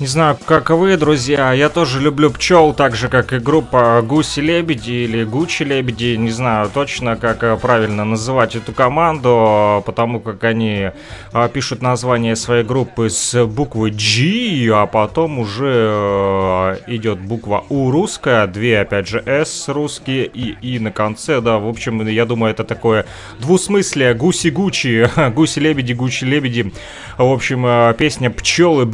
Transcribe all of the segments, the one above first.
Не знаю, как вы, друзья, я тоже люблю пчел, так же, как и группа Гуси-Лебеди или Гучи-Лебеди, не знаю точно, как э, правильно называть эту команду, потому как они э, пишут название своей группы с буквы G, а потом уже э, идет буква У русская, две, опять же, S русские и И на конце, да, в общем, я думаю, это такое двусмыслие, Гуси-Гучи, Гуси-Лебеди, Гучи-Лебеди, в общем, песня «Пчелы»,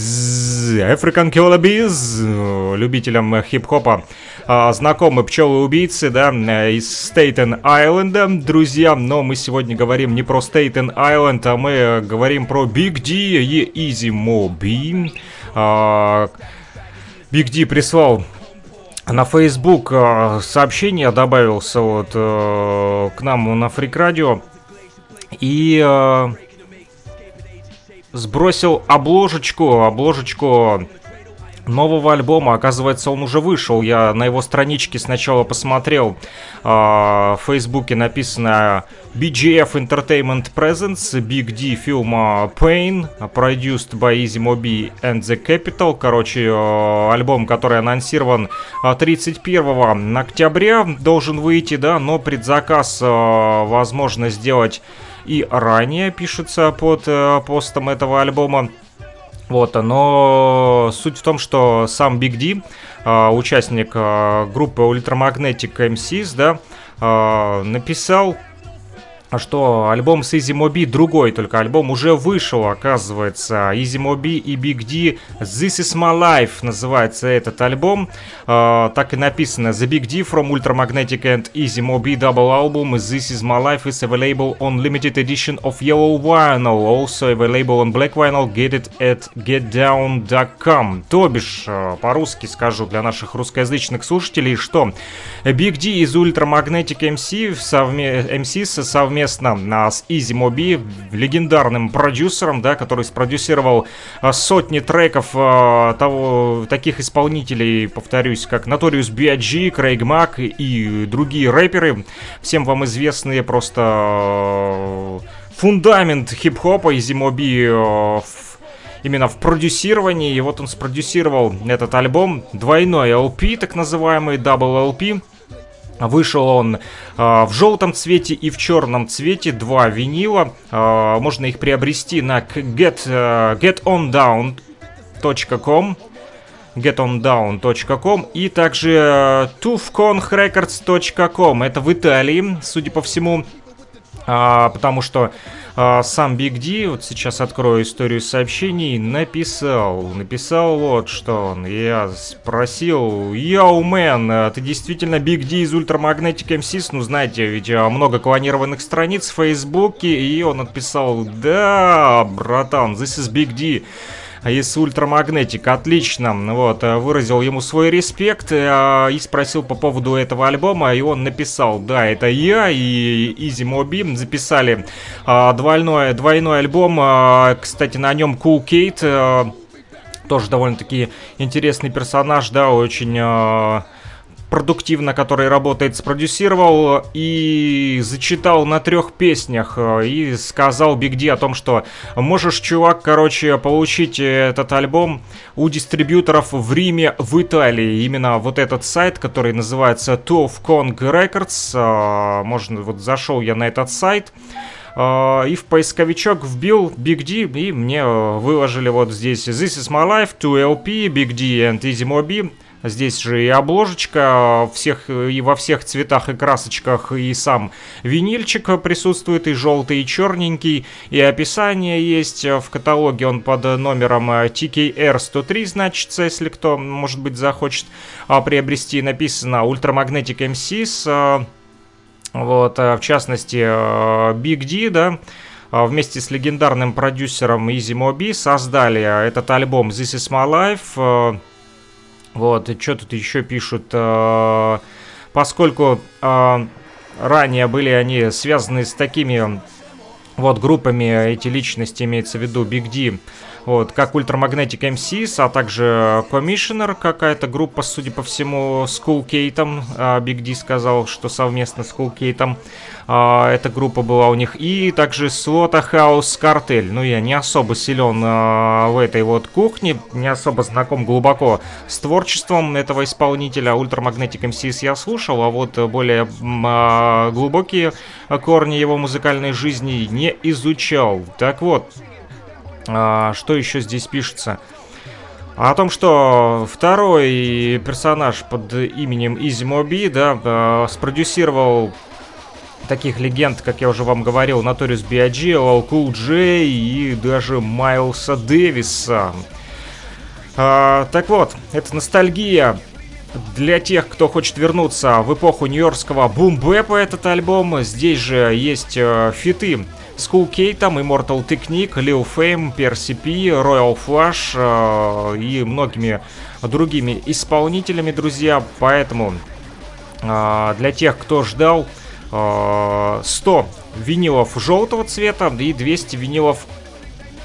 African Killer Bees, любителям хип-хопа, а, знакомы пчелы-убийцы, да, из Стейтен Айленда, друзья, но мы сегодня говорим не про Стейтен Айленд, а мы говорим про Big D и Easy Mobi. Big D прислал на Facebook а, сообщение, добавился вот э, к нам на Фрик Радио, и э, сбросил обложечку, обложечку нового альбома. Оказывается, он уже вышел. Я на его страничке сначала посмотрел. Э, в Фейсбуке написано BGF Entertainment Presents, Big D фильма Pain, produced by Easy Mobi and The Capital. Короче, э, альбом, который анонсирован 31 октября, должен выйти, да, но предзаказ э, возможно сделать и ранее пишется под э, постом этого альбома. Вот, но суть в том, что сам Big D, э, участник э, группы Ultramagnetic MCs, да, написал а что альбом с Easy Mobi другой, только альбом уже вышел, оказывается. Easy Mobi и Big D This Is My Life называется этот альбом. Uh, так и написано The Big D from Ultramagnetic and Easy Mobi double album This Is My Life is available on limited edition of Yellow Vinyl. Also available on Black Vinyl. Get it at getdown.com. То бишь, uh, по-русски скажу для наших русскоязычных слушателей, что Big D из Ultramagnetic MC совме... MCs совместно совместно с Easy Mobi, легендарным продюсером, да, который спродюсировал а, сотни треков а, того, таких исполнителей, повторюсь, как Notorious B.I.G., Крейг Мак и другие рэперы, всем вам известные просто а, фундамент хип-хопа Easy Mobi именно в продюсировании. И вот он спродюсировал этот альбом, двойной LP, так называемый Double LP. Вышел он э, в желтом цвете и в черном цвете, два винила. Э, можно их приобрести на get, uh, getondown.com getondown.com и также tuffkongrecords.com. Это в Италии, судя по всему, а, потому что а, сам Big D, вот сейчас открою историю сообщений, написал, написал вот что он. Я спросил, yo, man, а ты действительно Big D из Ultramagnetic MC's? Ну, знаете, ведь а, много клонированных страниц в Фейсбуке, и он отписал, да, братан, this is Big D из Ultramagnetic. Отлично. Вот, э, выразил ему свой респект э, и спросил по поводу этого альбома, и он написал, да, это я и Easy Mo Bee записали э, двойной, двойной альбом. Кстати, на нем Kool Keith тоже довольно-таки интересный персонаж, да, очень продуктивно, который работает, спродюсировал и зачитал на трех песнях э, и сказал Big D о том, что можешь, чувак, короче, получить этот альбом у дистрибьюторов в Риме, в Италии. Именно вот этот сайт, который называется Two of Kong Records, э, можно, вот зашел я на этот сайт, э, и в поисковичок вбил Big D, и мне выложили вот здесь This is my life, 2LP, Big D and Easy Mobi. Здесь же и обложечка всех, и во всех цветах и красочках, и сам винильчик присутствует, и желтый, и черненький, и описание есть. В каталоге, он под номером TKR103 значится, если кто, может быть, захочет приобрести, написано Ultramagnetic MCs, вот, в частности, Big D, да, вместе с легендарным продюсером Easy Mobi создали этот альбом This Is My Life, вот, и что тут еще пишут? Э, поскольку э, ранее были они связаны с такими Вот, группами эти личности имеется в виду Big D, вот, как Ultramagnetic MCs, а также Commissioner, какая-то группа, судя по всему, с Cool Кейтом. А, Big сказал, что совместно с Cool Кейтом а, эта группа была у них. И также Slaughterhouse Cartel. Ну, я не особо силен а, в этой вот кухне, не особо знаком глубоко с творчеством этого исполнителя. Ultramagnetic MCs я слушал, а вот более а, глубокие корни его музыкальной жизни не изучал. Так вот, а, что еще здесь пишется? О том, что второй персонаж под именем Изи Моби, да, а, спродюсировал таких легенд, как я уже вам говорил, Notorious B.I.G., LL Cool J и даже Майлса Дэвиса. А, так вот, это ностальгия для тех, кто хочет вернуться в эпоху нью-йоркского бумбэпа этот альбом. Здесь же есть э, фиты School K, там Immortal Technique, Lil Fame, PRCP, Royal Flush э, и многими другими исполнителями, друзья. Поэтому э, для тех, кто ждал, э, 100 винилов желтого цвета и 200 винилов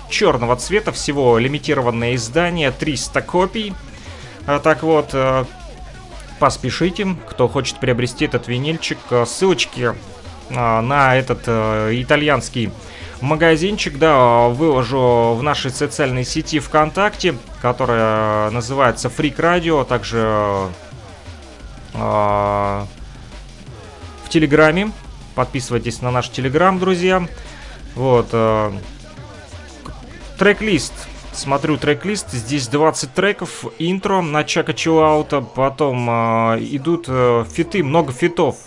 черного цвета. Всего лимитированное издание, 300 копий. А, так вот, э, поспешите, кто хочет приобрести этот винильчик. Э, ссылочки на этот э, итальянский магазинчик, да, выложу в нашей социальной сети ВКонтакте, которая называется Freak Radio, также э, в Телеграме. Подписывайтесь на наш Телеграм, друзья. Вот. Э, трек-лист. Смотрю трек-лист. Здесь 20 треков. Интро на Чака Чиллаута. Потом э, идут э, фиты, много фитов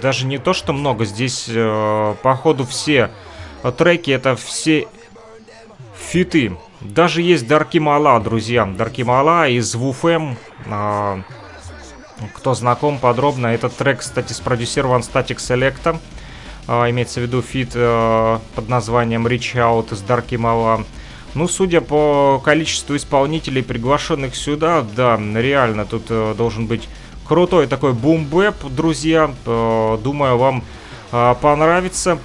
даже не то, что много. Здесь, э, походу, все треки, это все фиты. Даже есть Дарки Мала, друзья. Дарки Мала из WFM. Э, кто знаком подробно, этот трек, кстати, спродюсирован Statik Selektah. Э, имеется в виду feat э, под названием Reach Out из Дарки Мала. Ну, судя по количеству исполнителей, приглашенных сюда, да, реально, тут э, должен быть Крутой такой boom bap, друзья. Э, думаю, вам э, понравится.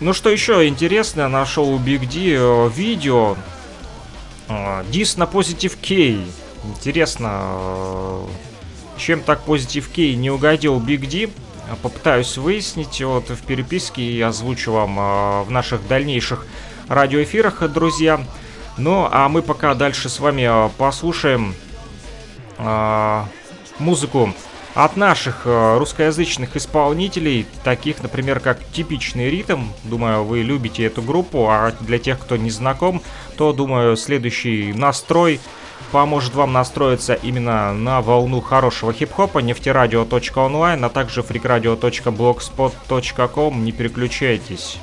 Ну что еще интересное, нашел у Big D э, видео. Дис на Positive K. Интересно, чем так Positive K не угодил Big D? Попытаюсь выяснить вот в переписке и озвучу вам в наших дальнейших радиоэфирах, друзья. Ну, а мы пока дальше с вами послушаем музыку от наших э, русскоязычных исполнителей, таких, например, как «Типичный ритм». Думаю, вы любите эту группу, а для тех, кто не знаком, то, думаю, следующий настрой поможет вам настроиться именно на волну хорошего хип-хопа. Нефтерадио.онлайн, а также freakradio.blogspot.com. Не переключайтесь.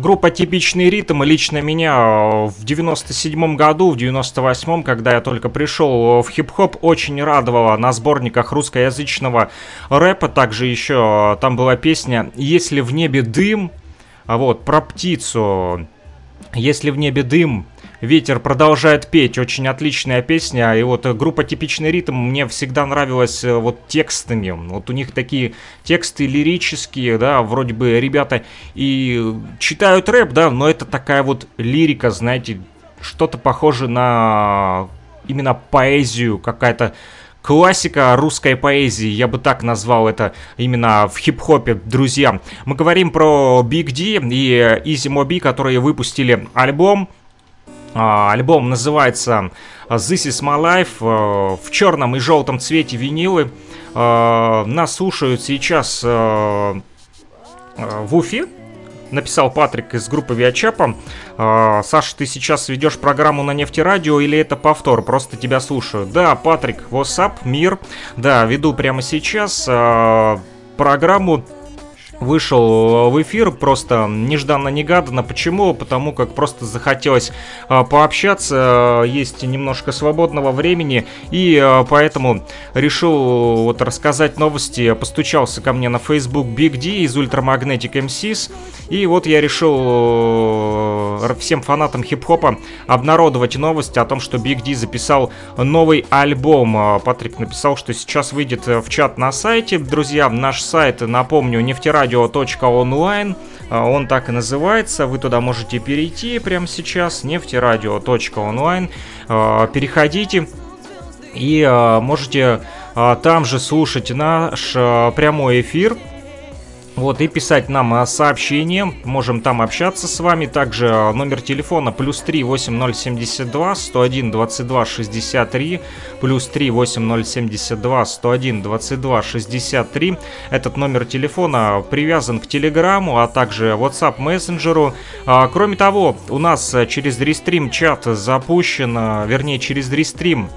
Группа «Типичный ритм» лично меня э, в 97 году, в 98 когда я только пришел в хип-хоп, очень радовала на сборниках русскоязычного рэпа. Также еще э, там была песня «Если в небе дым», а вот, про птицу. «Если в небе дым, Ветер продолжает петь, очень отличная песня. И вот группа «Типичный ритм» мне всегда нравилась э, вот текстами. Вот у них такие тексты лирические, да, вроде бы ребята и читают рэп, да, но это такая вот лирика, знаете, что-то похоже на именно поэзию, какая-то классика русской поэзии, я бы так назвал это именно в хип-хопе, друзья. Мы говорим про Big D и Easy Mobi, которые выпустили альбом альбом называется This is my life. А, в черном и желтом цвете винилы. А, нас слушают сейчас в Уфе. Написал Патрик из группы Виачапа. Саша, ты сейчас ведешь программу на нефтерадио или это повтор? Просто тебя слушаю. Да, Патрик, WhatsApp, мир. Да, веду прямо сейчас программу вышел в эфир просто нежданно-негаданно. Почему? Потому как просто захотелось а, пообщаться, есть немножко свободного времени, и а, поэтому решил вот рассказать новости. Постучался ко мне на Facebook Big D из Ultramagnetic MCs, и вот я решил всем фанатам хип-хопа обнародовать новость о том, что Big D записал новый альбом. А, Патрик написал, что сейчас выйдет в чат на сайте. Друзья, наш сайт, напомню, нефтерадио нефтерадио.онлайн. А, он так и называется. Вы туда можете перейти прямо сейчас. нефтерадио.онлайн. А, переходите и а, можете там же слушать наш прямой эфир вот, и писать нам а, сообщение, можем там общаться с вами. Также а, номер телефона плюс 3 8072 101 22 63, плюс 3 8072 101 22 63. Этот номер телефона привязан к Телеграму, а также WhatsApp мессенджеру. А, кроме того, у нас через Рестрим чат запущен, вернее, через Рестрим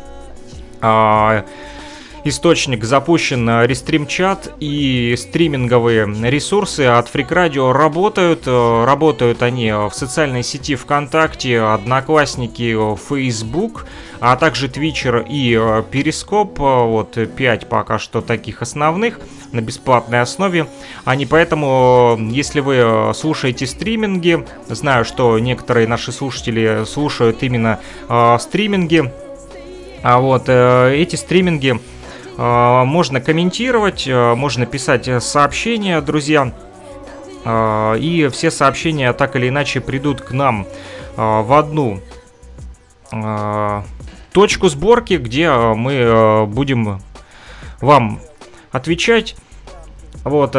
источник запущен Restream чат и стриминговые ресурсы от Freak Radio работают. Э, работают они в социальной сети ВКонтакте, Одноклассники, Facebook, а также Twitcher и Перископ. Вот 5 пока что таких основных на бесплатной основе. Они поэтому, если вы слушаете стриминги, знаю, что некоторые наши слушатели слушают именно э, стриминги, а вот э, эти стриминги можно комментировать, а, можно писать сообщения, друзья. А, и все сообщения так или иначе придут к нам в одну точку сборки, где мы будем вам отвечать. Вот,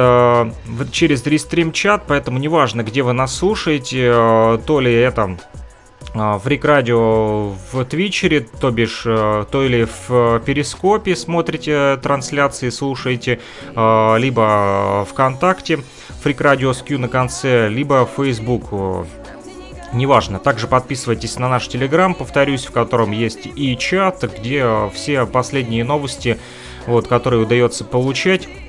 через рестрим чат, поэтому неважно, где вы нас слушаете, то ли это Фрик Радио в Твичере, то бишь, э, то или в Перископе смотрите трансляции, слушаете, э, либо ВКонтакте, Freak Radio с Q на конце, либо Facebook неважно. Также подписывайтесь на наш Телеграм, повторюсь, в котором есть и чат, где все последние новости, вот, которые удается получать, а,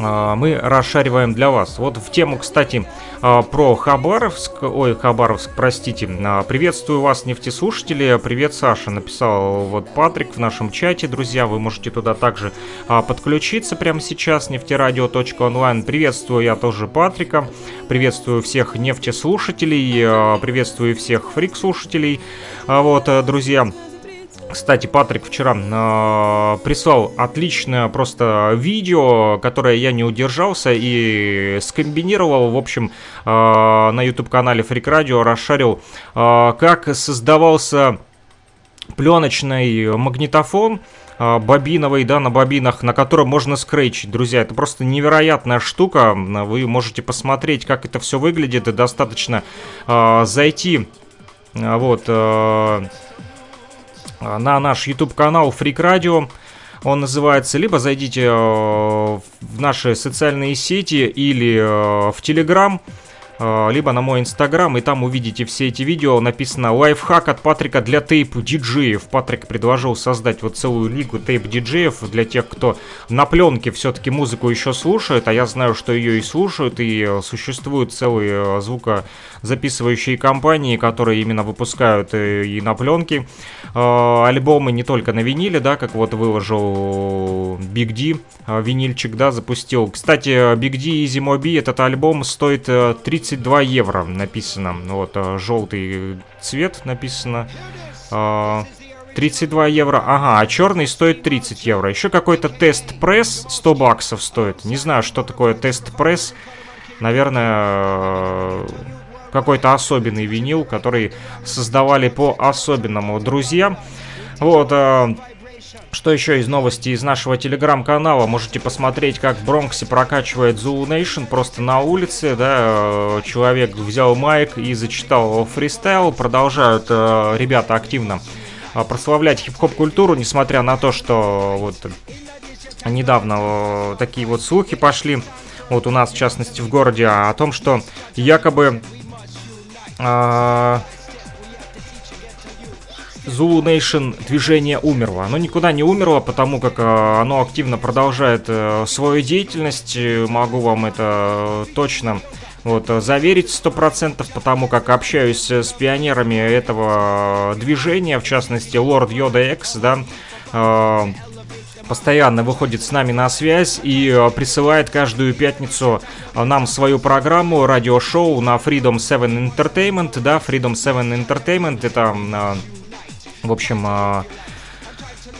мы расшариваем для вас. Вот в тему, кстати, а, про Хабаровск, ой, Хабаровск, простите, а, приветствую вас, нефтеслушатели, привет, Саша, написал вот Патрик в нашем чате, друзья, вы можете туда также подключиться прямо сейчас, нефтерадио.онлайн, приветствую я тоже Патрика, приветствую всех нефтеслушателей, приветствую всех фрик-слушателей, вот, друзья, кстати, Патрик вчера э, прислал отличное просто видео, которое я не удержался и скомбинировал, в общем, э, на YouTube-канале Freak Radio расшарил, э, как создавался пленочный магнитофон, бобиновый, да, на бобинах, на котором можно скретчить. Друзья, это просто невероятная штука. Вы можете посмотреть, как это все выглядит, и достаточно э, зайти, вот, э, на наш YouTube канал Freak Radio. Он называется, либо зайдите э, в наши социальные сети или э, в Telegram. А, либо на мой инстаграм, и там увидите все эти видео. Написано «Лайфхак от Патрика для тейп-диджеев». Патрик предложил создать вот целую лигу тейп-диджеев для тех, кто на пленке все-таки музыку еще слушает, а я знаю, что ее и слушают, и э, существуют целые э, звукозаписывающие компании, которые именно выпускают э, и на пленке альбомы не только на виниле, да, как вот выложил Big D, винильчик, да, запустил. Кстати, Big D Easy Mobi, этот альбом стоит 30 32 евро написано. Вот, э, желтый цвет написано. 32 э, евро. Ага, а черный стоит 30 евро. Еще какой-то тест-пресс 100 баксов стоит. Не знаю, что такое тест-пресс. Наверное, э, какой-то особенный винил, который создавали по особенному. Друзья, вот, что еще из новостей из нашего телеграм-канала? Можете посмотреть, как в Бронксе прокачивает Zulu Nation просто на улице, да, э, человек взял майк и зачитал фристайл, продолжают э, ребята активно э, прославлять хип-хоп культуру, несмотря на то, что вот недавно такие вот слухи пошли, вот у нас в частности в городе, о том, что якобы Zulu Nation движение умерло. Оно никуда не умерло, потому как э, оно активно продолжает э, свою деятельность. Могу вам это точно вот, заверить сто процентов, потому как общаюсь с пионерами этого движения, в частности, Лорд Йода X, да, э, постоянно выходит с нами на связь и присылает каждую пятницу нам свою программу, радиошоу на Freedom 7 Entertainment, да, Freedom 7 Entertainment, это в общем,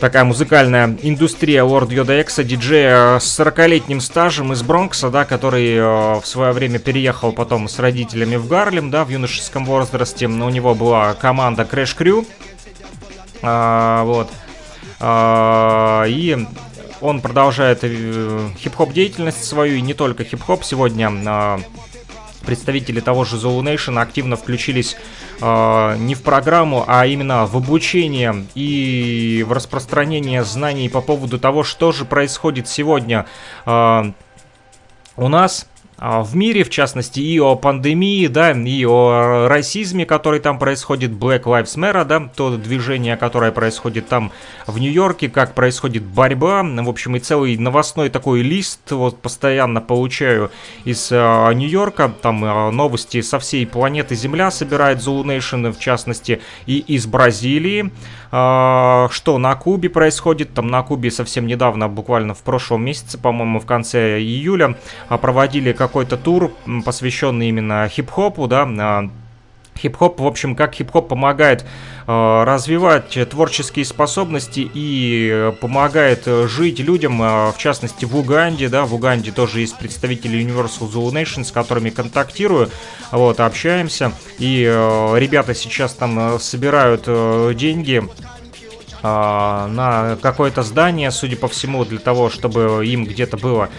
такая музыкальная индустрия Лорд Йода Экса, диджея с 40-летним стажем из Бронкса, да, который э, в свое время переехал потом с родителями в Гарлем, да, в юношеском возрасте. У него была команда Crash Crew, а, вот. А, и он продолжает э, хип-хоп деятельность свою, и не только хип-хоп. Сегодня а, представители того же Zulu Nation активно включились э, не в программу, а именно в обучение и в распространение знаний по поводу того, что же происходит сегодня у нас а, в мире, в частности, и о пандемии, да, и о расизме, который там происходит, Black Lives Matter, да, то движение, которое происходит там в Нью-Йорке, как происходит борьба, в общем, и целый новостной такой лист вот постоянно получаю из э, Нью-Йорка, там э, новости со всей планеты Земля собирает Zulu Nation, в частности, и из Бразилии, что на Кубе происходит, там на Кубе совсем недавно, буквально в прошлом месяце, по-моему, в конце июля, проводили как какой-то тур, посвященный именно хип-хопу, да, а, Хип-хоп, в общем, как хип-хоп помогает э, развивать творческие способности и э, помогает э, жить людям, э, в частности в Уганде, да, в Уганде тоже есть представители Universal Zulu Nation, с которыми контактирую, вот, общаемся, и э, ребята сейчас там собирают э, деньги на какое-то здание, судя по всему, для того, чтобы им где-то было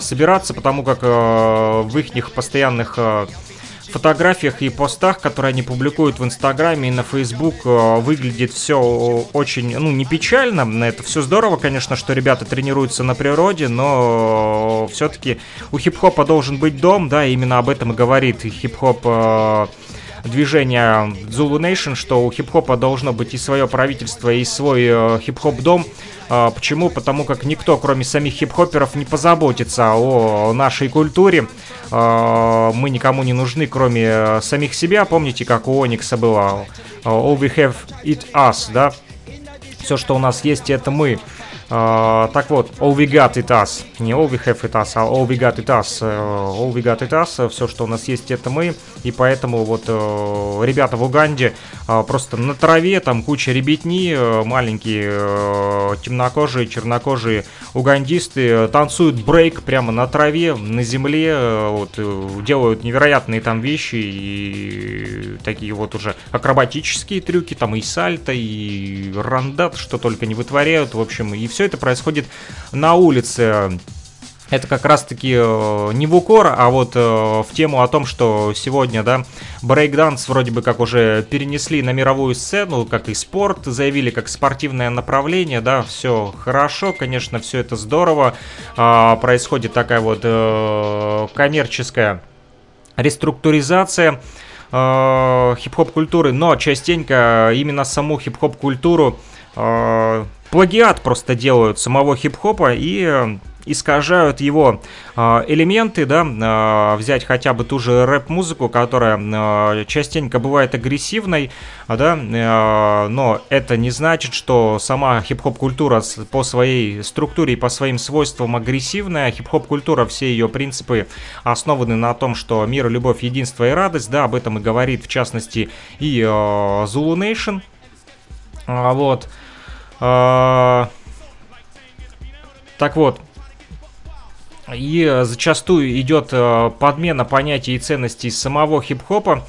собираться, потому как в их постоянных фотографиях и постах, которые они публикуют в Инстаграме и на Фейсбук, э, выглядит все очень, ну, не печально. Это все здорово, конечно, что ребята тренируются на природе, но все-таки у хип-хопа должен быть дом, да, именно об этом и говорит хип-хоп э, движение Zulu Nation, что у хип-хопа должно быть и свое правительство, и свой э, хип-хоп-дом. Э, почему? Потому как никто, кроме самих хип-хоперов, не позаботится о нашей культуре. Э, мы никому не нужны, кроме э, самих себя. Помните, как у Оникса было «All we have it us», да? Все, что у нас есть, это мы. Uh, так вот, all we got it us. Не all we have it us, а all we got it us. Uh, all we got it us. Все, что у нас есть, это мы. И поэтому вот uh, ребята в Уганде просто на траве, там куча ребятни, маленькие темнокожие, чернокожие угандисты танцуют брейк прямо на траве, на земле, вот, делают невероятные там вещи и такие вот уже акробатические трюки, там и сальто, и рандат, что только не вытворяют, в общем, и все это происходит на улице. Это как раз-таки э, не в укор, а вот э, в тему о том, что сегодня, да, брейкданс вроде бы как уже перенесли на мировую сцену, как и спорт, заявили как спортивное направление, да, все хорошо, конечно, все это здорово. Э, происходит такая вот э, коммерческая реструктуризация хип-хоп культуры, но частенько именно саму хип-хоп культуру плагиат просто делают самого хип-хопа и э, искажают его э, элементы, да, э, взять хотя бы ту же рэп-музыку, которая э, частенько бывает агрессивной, да, э, но это не значит, что сама хип-хоп-культура по своей структуре и по своим свойствам агрессивная. Хип-хоп-культура, все ее принципы основаны на том, что мир, любовь, единство и радость, да, об этом и говорит в частности и э, Zulu Nation, а, вот, а, так вот, и зачастую идет а, подмена понятий и ценностей самого хип-хопа.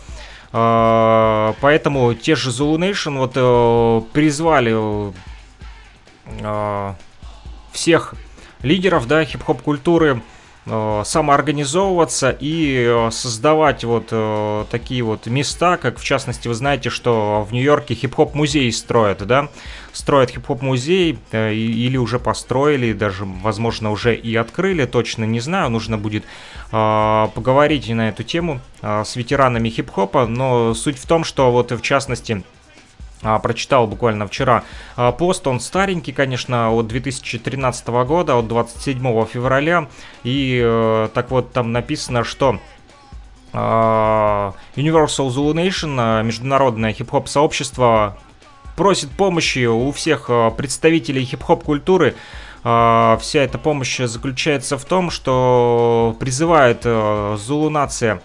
А, поэтому те же Zulu Nation вот э, призвали всех лидеров да, хип-хоп культуры Э, самоорганизовываться и э, создавать вот э, такие вот места, как в частности вы знаете, что в Нью-Йорке хип-хоп музей строят, да, строят хип-хоп музей или уже построили, даже возможно уже и открыли, точно не знаю, нужно будет поговорить на эту тему с ветеранами хип-хопа, но суть в том, что вот в частности а, прочитал буквально вчера а, пост, он старенький, конечно, от 2013 года, от 27 февраля, и э, так вот там написано, что а, Universal Zulu Nation, международное хип-хоп сообщество, просит помощи у всех представителей хип-хоп культуры. Вся эта помощь заключается в том, что призывает Зулу нация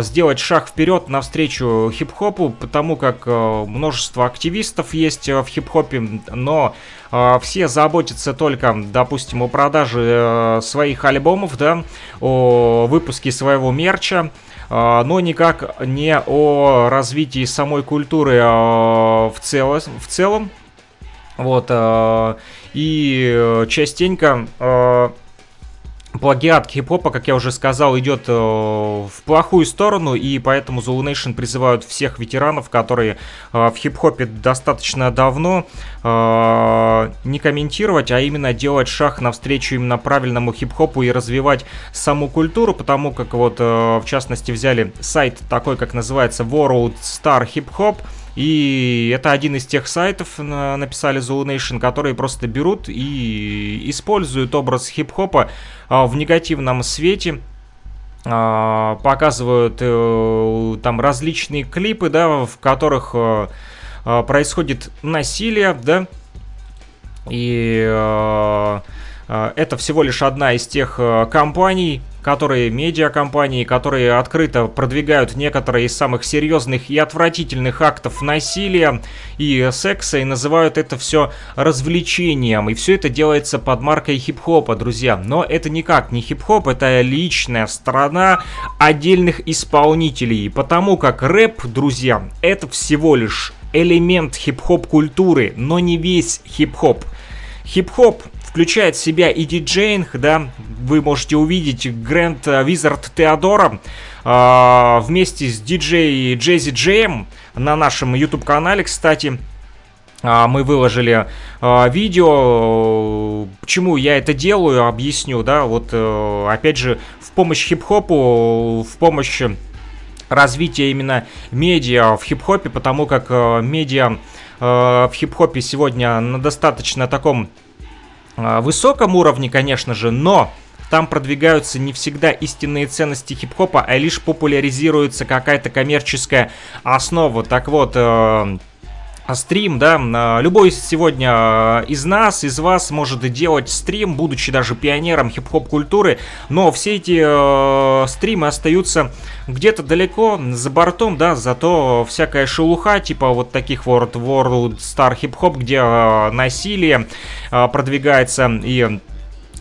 сделать шаг вперед навстречу хип-хопу, потому как э, множество активистов есть э, в хип-хопе, но все заботятся только, допустим, о продаже своих альбомов, да, о выпуске своего мерча, но никак не о развитии самой культуры в, цело, в целом. Вот, и частенько плагиат хип-хопа, как я уже сказал, идет э, в плохую сторону, и поэтому Zulu Nation призывают всех ветеранов, которые э, в хип-хопе достаточно давно, э, не комментировать, а именно делать шаг навстречу именно правильному хип-хопу и развивать саму культуру, потому как вот э, в частности взяли сайт такой, как называется World Star Hip Hop, и это один из тех сайтов, написали Zulu Nation, которые просто берут и используют образ хип-хопа а, в негативном свете, а, показывают э, там различные клипы, да, в которых э, а, происходит насилие, да, и это всего лишь одна из тех э, компаний, которые медиакомпании, которые открыто продвигают некоторые из самых серьезных и отвратительных актов насилия и секса и называют это все развлечением. И все это делается под маркой хип-хопа, друзья. Но это никак не хип-хоп, это личная сторона отдельных исполнителей. Потому как рэп, друзья, это всего лишь элемент хип-хоп культуры, но не весь хип-хоп. Хип-хоп включает в себя и DJing, да, вы можете увидеть Grand Wizzard Theodore а э, вместе с диджей Джейзи Джейм на нашем YouTube-канале, кстати, а, мы выложили а, видео, почему я это делаю, объясню, да, вот э, опять же в помощь хип-хопу, в помощь развития именно медиа в хип-хопе, потому как э, медиа э, в хип-хопе сегодня на достаточно таком высоком уровне, конечно же, но там продвигаются не всегда истинные ценности хип-хопа, а лишь популяризируется какая-то коммерческая основа. Так вот, стрим, да, любой сегодня э, из нас, из вас может делать стрим, будучи даже пионером хип-хоп культуры, но все эти э, стримы остаются где-то далеко за бортом, да, зато всякая шелуха, типа вот таких вот World Star Hip Hop, где э, насилие э, продвигается. И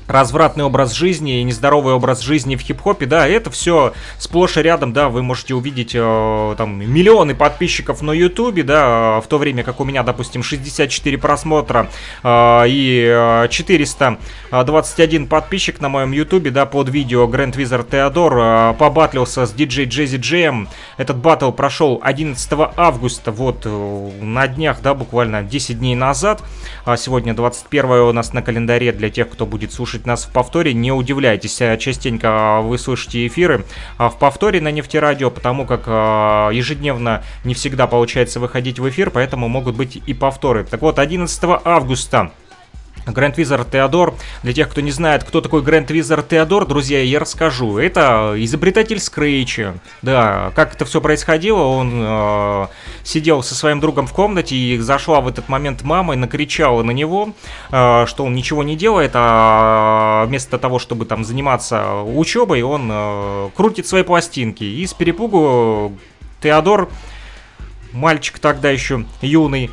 развратный образ жизни и нездоровый образ жизни в хип-хопе, да, это все сплошь и рядом, да, вы можете увидеть э, там миллионы подписчиков на ютубе, да, в то время как у меня, допустим, 64 просмотра э, и 421 подписчик на моем ютубе, да, под видео Grand Wizard Теодор э, побатлился с DJ Jazzy Jam, этот батл прошел 11 августа, вот, э, на днях, да, буквально 10 дней назад, а сегодня 21 у нас на календаре для тех, кто будет слушать слушать нас в повторе, не удивляйтесь, э, частенько вы слышите эфиры а в повторе на нефтерадио, потому как э, ежедневно не всегда получается выходить в эфир, поэтому могут быть и повторы. Так вот, 11 августа Грэнд Визер Теодор. Для тех, кто не знает, кто такой Грэнд Визер Теодор, друзья, я расскажу. Это изобретатель Скретча. Да, как это все происходило, он э, сидел со своим другом в комнате, и зашла в этот момент мама и накричала на него, э, что он ничего не делает, а вместо того, чтобы там заниматься учебой, он э, крутит свои пластинки. И с перепугу Теодор, мальчик тогда еще юный,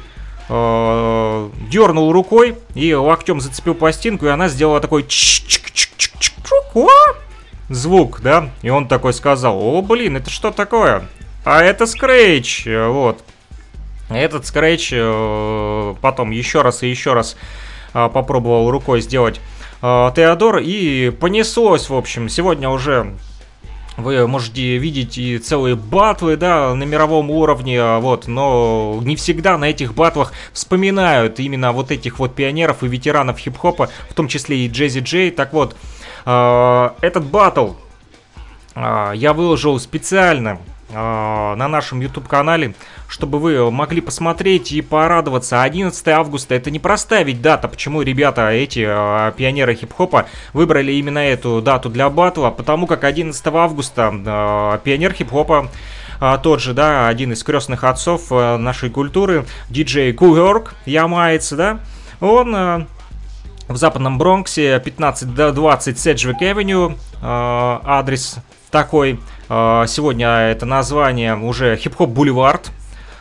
э, дернул рукой и локтем зацепил пластинку, и она сделала такой звук, да, и он такой сказал, о, блин, это что такое? А это скретч, вот. Этот скретч э, потом еще раз и еще раз э, попробовал рукой сделать Теодор, и понеслось, в общем, сегодня уже вы можете видеть и целые батлы, да, на мировом уровне, а, вот, но не всегда на этих батлах вспоминают именно вот этих вот пионеров и ветеранов хип-хопа, в том числе и Джези Джей. Так вот, э, этот батл э, я выложил специально на нашем YouTube-канале, чтобы вы могли посмотреть и порадоваться. 11 августа это непростая ведь дата. Почему ребята, эти э, пионеры хип-хопа, выбрали именно эту дату для батла? Потому как 11 августа э, пионер хип-хопа а, тот же, да, один из крестных отцов а, нашей культуры, диджей Кугерк, ямайцы, да, он а, в западном Бронксе 15-20 Sedgwick Avenue, а, адрес такой, а, сегодня это название уже Hip-Hop Boulevard,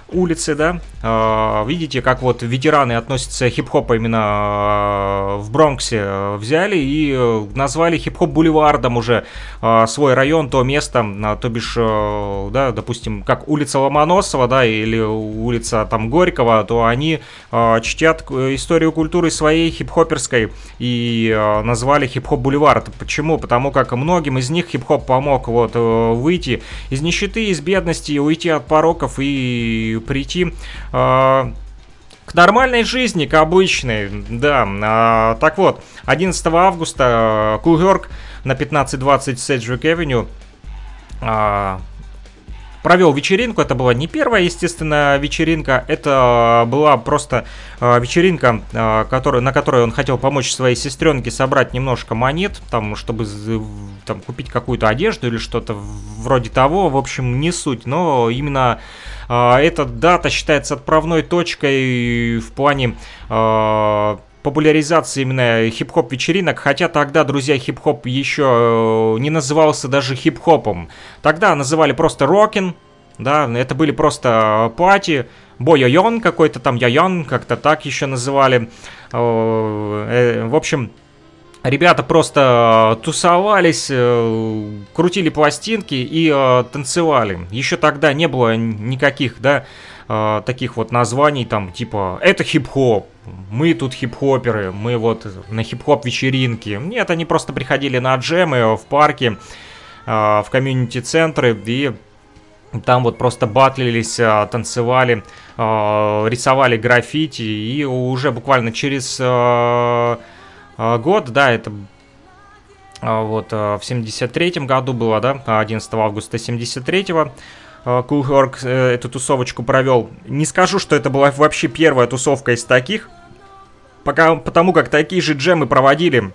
улицы, да. А, видите, как вот ветераны относятся хип-хопа именно а, в Бронксе а, взяли и э, назвали hip-hop boulevard ом уже свой район, то место, то бишь, э, да, допустим, как улица Ломоносова, да, или улица там Горького, то они чтят историю культуры своей хип-хоперской и назвали хип-хоп бульвард. Почему? Потому как многим из них хип-хоп помог вот э, выйти из нищеты, из бедности, уйти от пороков и прийти э, к нормальной жизни, к обычной, да. А, так вот, 11 августа Кулгерк на 1520 Седжвик Эвеню а, провел вечеринку. Это была не первая, естественно, вечеринка. Это была просто э, вечеринка, э, который, на которой он хотел помочь своей сестренке собрать немножко монет, там, чтобы там, купить какую-то одежду или что-то вроде того. В общем, не суть. Но именно э, эта дата считается отправной точкой в плане... Э, популяризации именно хип-хоп вечеринок, хотя тогда, друзья, хип-хоп еще э, не назывался даже хип-хопом. Тогда называли просто рокин, да, это были просто пати, бой-йон какой-то там, яйон, как-то так еще называли. Э, в общем, Ребята просто тусовались, э, крутили пластинки и танцевали. Еще тогда не было никаких, да, э, таких вот названий, там, типа, это хип-хоп, мы тут хип-хоперы, мы вот на хип-хоп вечеринки. Нет, они просто приходили на джемы в парке, э, в комьюнити-центры и там вот просто батлились, э, танцевали, э, рисовали граффити, и уже буквально через э, год, да, это вот в 73-м году было, да, 11 августа 73-го, Кулхорк эту тусовочку провел. Не скажу, что это была вообще первая тусовка из таких, пока, потому как такие же джемы проводили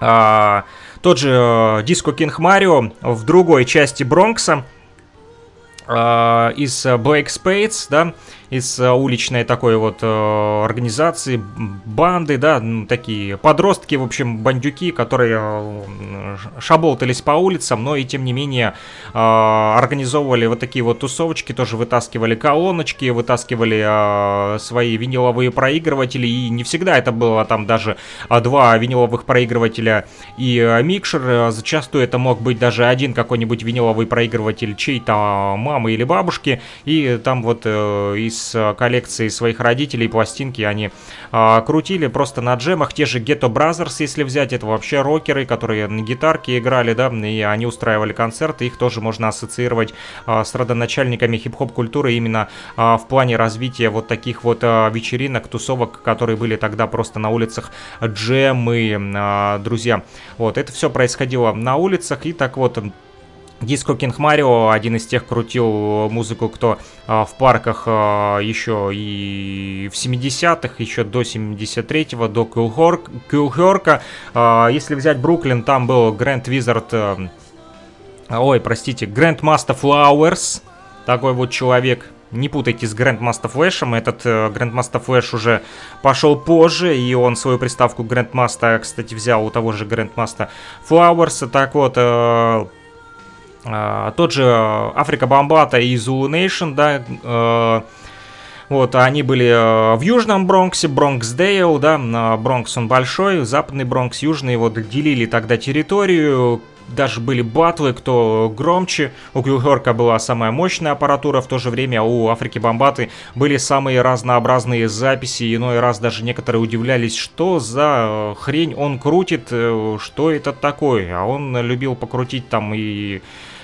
а, тот же Диско Кинг Марио в другой части Бронкса, а, из Black Spades, да, из э, уличной такой вот э, организации, банды, да, ну, такие подростки, в общем, бандюки, которые э, шаболтались по улицам, но и тем не менее организовывали вот такие вот тусовочки, тоже вытаскивали колоночки, вытаскивали свои виниловые проигрыватели, и не всегда это было там даже два виниловых проигрывателя и микшер, зачастую это мог быть даже один какой-нибудь виниловый проигрыватель чей-то мамы или бабушки, и там вот из из э, коллекции своих родителей пластинки они а, крутили просто на джемах. Те же Ghetto Brothers, если взять, это вообще рокеры, которые на гитарке играли, да, и они устраивали концерты. Их тоже можно ассоциировать а, с родоначальниками хип-хоп культуры именно а, в плане развития вот таких вот а, вечеринок, тусовок, которые были тогда просто на улицах джемы, а, друзья. Вот, это все происходило на улицах, и так вот Диско Кинг Марио один из тех крутил музыку, кто а, в парках а, еще и в 70-х, еще до 73-го, до Килхорка. А, если взять Бруклин, там был Грэнд Визард, ой, простите, Грэнд Маста Флауэрс, такой вот человек, не путайте с Grandmaster Flash. Этот э, Grandmaster Flash уже пошел позже, и он свою приставку Grandmaster, кстати, взял у того же Grandmaster Flowers. Так вот, э, тот же Африка Бомбата и Zulu Nation, да, э, вот, они были э, в Южном Бронксе, Бронксдейл, да, Бронкс он большой, Западный Бронкс, Южный, вот, делили тогда территорию, даже были батлы, кто громче. У Килхорка была самая мощная аппаратура, в то же время у Африки Бомбаты были самые разнообразные записи. Иной раз даже некоторые удивлялись, что за э, хрень он крутит, что это такое. А он любил покрутить там и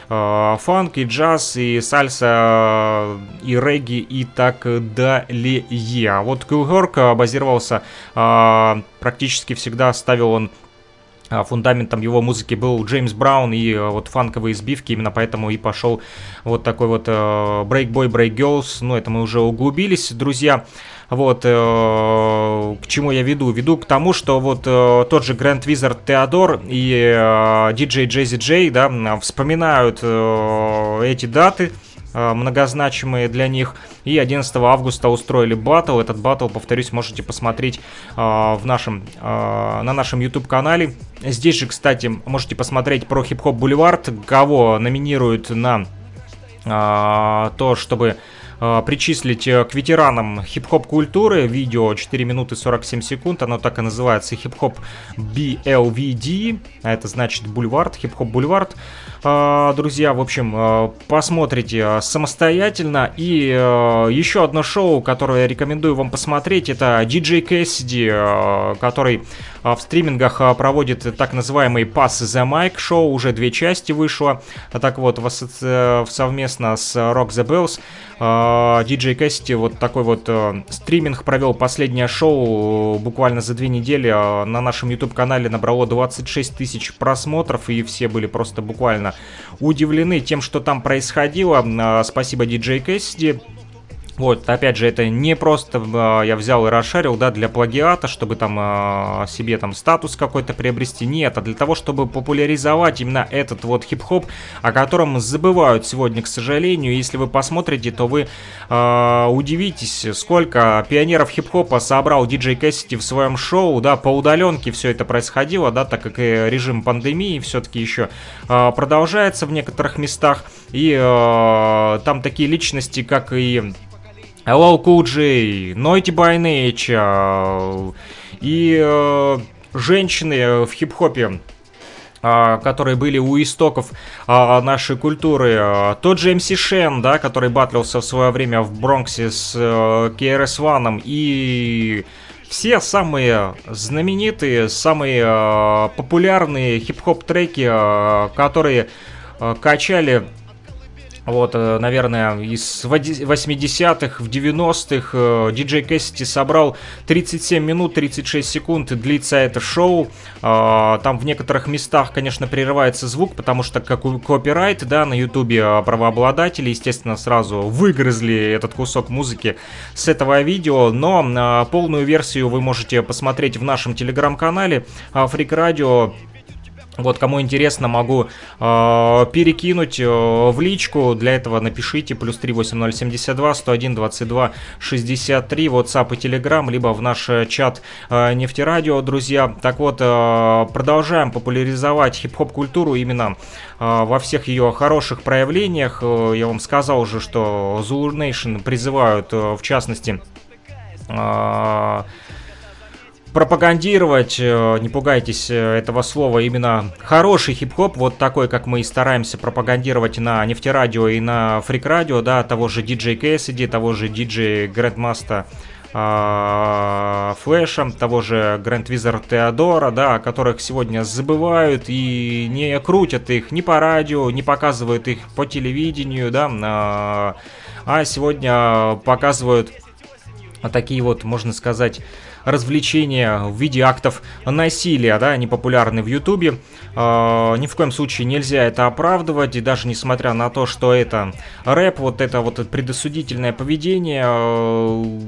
Э, фанк, и джаз, и сальса, и регги, и так далее. А вот Килгорк базировался э, практически всегда, ставил он э, фундаментом его музыки был Джеймс Браун и вот фанковые избивки, именно поэтому и пошел вот такой вот Break Boy, Break Girls, ну это мы уже углубились, друзья. Вот, э, к чему я веду? Веду к тому, что вот э, тот же Grand Wizard Теодор и э, DJ Jazzy J, да, вспоминают э, эти даты, э, многозначимые для них. И 11 августа устроили батл. Этот батл, повторюсь, можете посмотреть э, в нашем, э, на нашем YouTube-канале. Здесь же, кстати, можете посмотреть про хип-хоп бульвард, кого номинируют на э, то, чтобы причислить э, к ветеранам хип-хоп культуры. Видео 4 минуты 47 секунд, оно так и называется хип-хоп BLVD, а это значит бульвард, хип-хоп бульвард. Э, друзья, в общем, э, посмотрите э, самостоятельно. И э, еще одно шоу, которое я рекомендую вам посмотреть, это DJ Cassidy, э, который в стримингах проводит так называемый Pass the Mic шоу, уже две части вышло. Так вот, в, асоци... совместно с Rock the Bells DJ Cassidy вот такой вот стриминг провел последнее шоу буквально за две недели на нашем YouTube-канале набрало 26 тысяч просмотров, и все были просто буквально удивлены тем, что там происходило. Спасибо DJ Cassidy. Вот, опять же, это не просто э, я взял и расшарил, да, для плагиата, чтобы там э, себе там статус какой-то приобрести. Нет, а для того, чтобы популяризовать именно этот вот хип-хоп, о котором забывают сегодня, к сожалению. Если вы посмотрите, то вы э, удивитесь, сколько пионеров хип-хопа собрал диджей Кэссити в своем шоу, да, по удаленке все это происходило, да, так как и режим пандемии все-таки еще э, продолжается в некоторых местах. И э, там такие личности, как и Hello Cool J, Naughty by Nature и э, женщины в хип-хопе а, которые были у истоков а, нашей культуры. А, тот же MC Shen, да, который батлился в свое время в Бронксе с э, KRS-One и все самые знаменитые, самые популярные хип-хоп треки, которые качали вот, э, наверное, из 80-х в 90-х диджей Кэссити собрал 37 минут 36 секунд. Длится это шоу. А, там в некоторых местах, конечно, прерывается звук, потому что как копирайт, да, на ютубе правообладатели, естественно, сразу выгрызли этот кусок музыки с этого видео, но полную версию вы можете посмотреть в нашем телеграм-канале Freak Radio вот, кому интересно, могу э, перекинуть э, в личку. Для этого напишите плюс 38072 101 22 63 WhatsApp и Telegram, либо в наш чат э, Нефтерадио, друзья. Так вот, э, продолжаем популяризовать хип-хоп культуру именно э, во всех ее хороших проявлениях. Э, я вам сказал уже, что Zulu Nation призывают, э, в частности, э, пропагандировать, э, не пугайтесь э, этого слова, именно хороший хип-хоп, вот такой, как мы и стараемся пропагандировать на нефтерадио и на фрик-радио, да, того же DJ Cassidy, того же DJ Grandmaster а, Флэша, того же Grand Wizard Теодора, да, о которых сегодня забывают и не крутят их ни по радио, не показывают их по телевидению, да, а, а сегодня показывают такие вот, можно сказать, развлечения в виде актов насилия, да, они популярны в Ютубе. Э, ни в коем случае нельзя это оправдывать, и даже несмотря на то, что это рэп, вот это вот предосудительное поведение, э,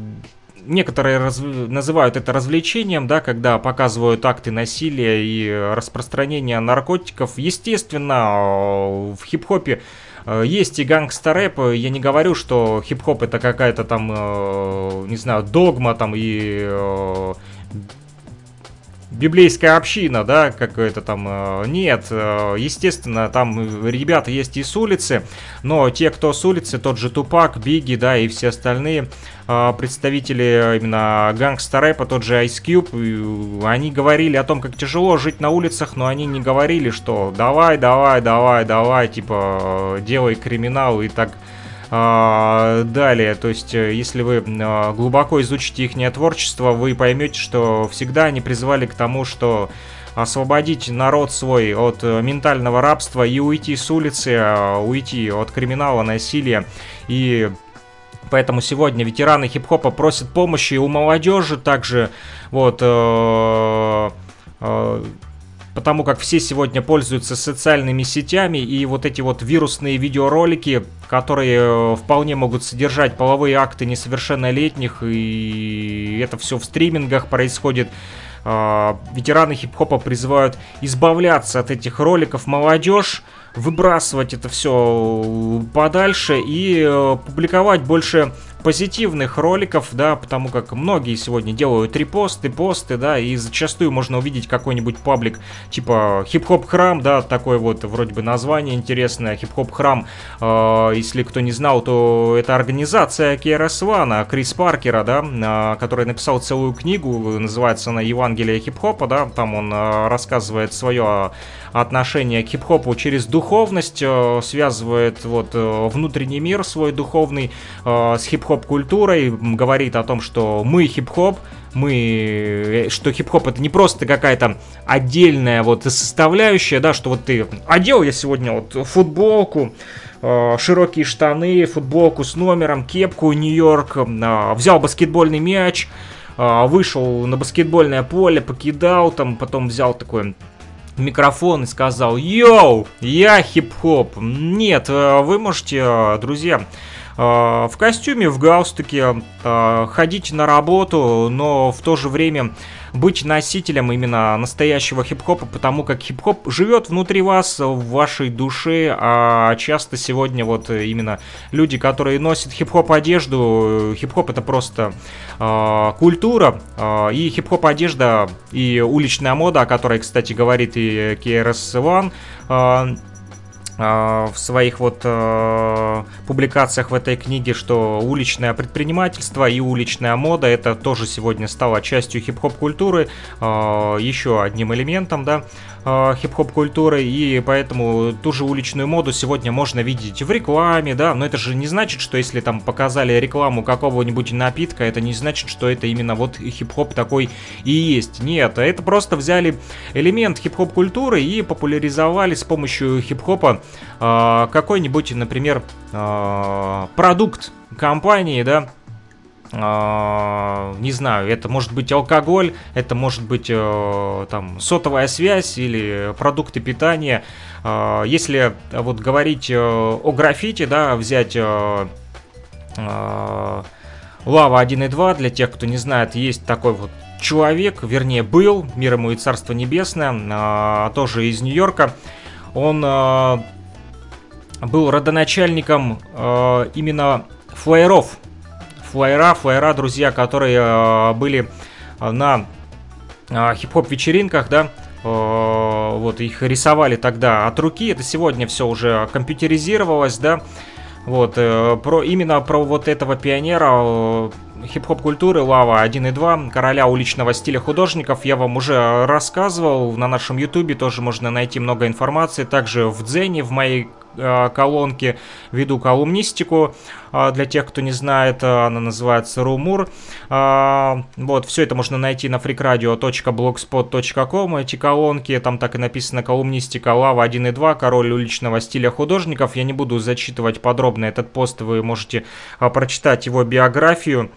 некоторые раз... называют это развлечением, да, когда показывают акты насилия и распространения наркотиков. Естественно, в хип-хопе есть и гангстер-рэп, я не говорю, что хип-хоп это какая-то там, э, не знаю, догма там и э, библейская община, да, какое-то там, э, нет, э, естественно, там ребята есть и с улицы, но те, кто с улицы, тот же Тупак, Бигги, да, и все остальные э, представители именно гангста рэпа, тот же Ice Cube, они говорили о том, как тяжело жить на улицах, но они не говорили, что давай, давай, давай, давай, типа, делай криминал и так а, далее, то есть, э, если вы а, глубоко изучите их творчество, вы поймете, что всегда они призывали к тому, что освободить народ свой от э, ментального рабства и уйти с улицы, а, уйти от криминала, насилия. И поэтому сегодня ветераны хип-хопа просят помощи у молодежи также. Вот э, потому как все сегодня пользуются социальными сетями, и вот эти вот вирусные видеоролики, которые э, вполне могут содержать половые акты несовершеннолетних, и это все в стримингах происходит, а, ветераны хип-хопа призывают избавляться от этих роликов. Молодежь выбрасывать это все подальше и э, публиковать больше позитивных роликов, да, потому как многие сегодня делают репосты, посты, да, и зачастую можно увидеть какой-нибудь паблик типа хип-хоп храм, да, такое вот вроде бы название интересное, хип-хоп храм, э, если кто не знал, то это организация KRS One, Крис Паркера, да, э, который написал целую книгу, называется она «Евангелие хип-хопа», да, там он э, рассказывает свое отношение к хип-хопу через духовность, э, связывает вот э, внутренний мир свой духовный э, с хип-хоп-культурой, говорит о том, что мы хип-хоп, мы, что хип-хоп это не просто какая-то отдельная вот составляющая, да, что вот ты одел я сегодня вот футболку, широкие штаны, футболку с номером, кепку Нью-Йорк, взял баскетбольный мяч, вышел на баскетбольное поле, покидал, там потом взял такой микрофон и сказал «Йоу, я хип-хоп». Нет, э, вы можете, э, друзья, э, в костюме, в галстуке ходить на работу, но в то же время быть носителем именно настоящего хип-хопа, потому как хип-хоп живет внутри вас, в вашей душе, а часто сегодня вот именно люди, которые носят хип-хоп одежду, хип-хоп это просто э, культура, э, и хип-хоп одежда и уличная мода, о которой, кстати, говорит и KRS-One, э, в своих вот э, публикациях в этой книге, что уличное предпринимательство и уличная мода это тоже сегодня стало частью хип-хоп культуры, э, еще одним элементом, да, э, хип-хоп культуры, и поэтому ту же уличную моду сегодня можно видеть в рекламе, да, но это же не значит, что если там показали рекламу какого-нибудь напитка, это не значит, что это именно вот хип-хоп такой и есть. Нет, это просто взяли элемент хип-хоп культуры и популяризовали с помощью хип-хопа э, какой-нибудь, например, э, продукт компании, да, не знаю, это может быть алкоголь, это может быть э, там сотовая связь или продукты питания. Э, если вот говорить э, о граффити, да, взять Лава 1 и 2, для тех, кто не знает, есть такой вот человек, вернее был, мир ему и царство небесное, тоже из Нью-Йорка. Он был родоначальником именно флайеров, флайера, флайера, друзья, которые э, были э, на э, хип-хоп вечеринках, да, вот их рисовали тогда от руки, это сегодня все уже компьютеризировалось, да, вот, про, именно про вот этого пионера хип-хоп культуры Лава 1 и 2, короля уличного стиля художников, я вам уже рассказывал, на нашем ютубе тоже можно найти много информации, также в Дзене, в моей колонки, веду колумнистику. Э, для тех, кто не знает, э, она называется Румур. Вот, все это можно найти на freakradio.blogspot.com, эти колонки. Там так и написано колумнистика Лава 1 и 2, король уличного стиля художников. Я не буду зачитывать подробно этот пост, вы можете прочитать его биографию.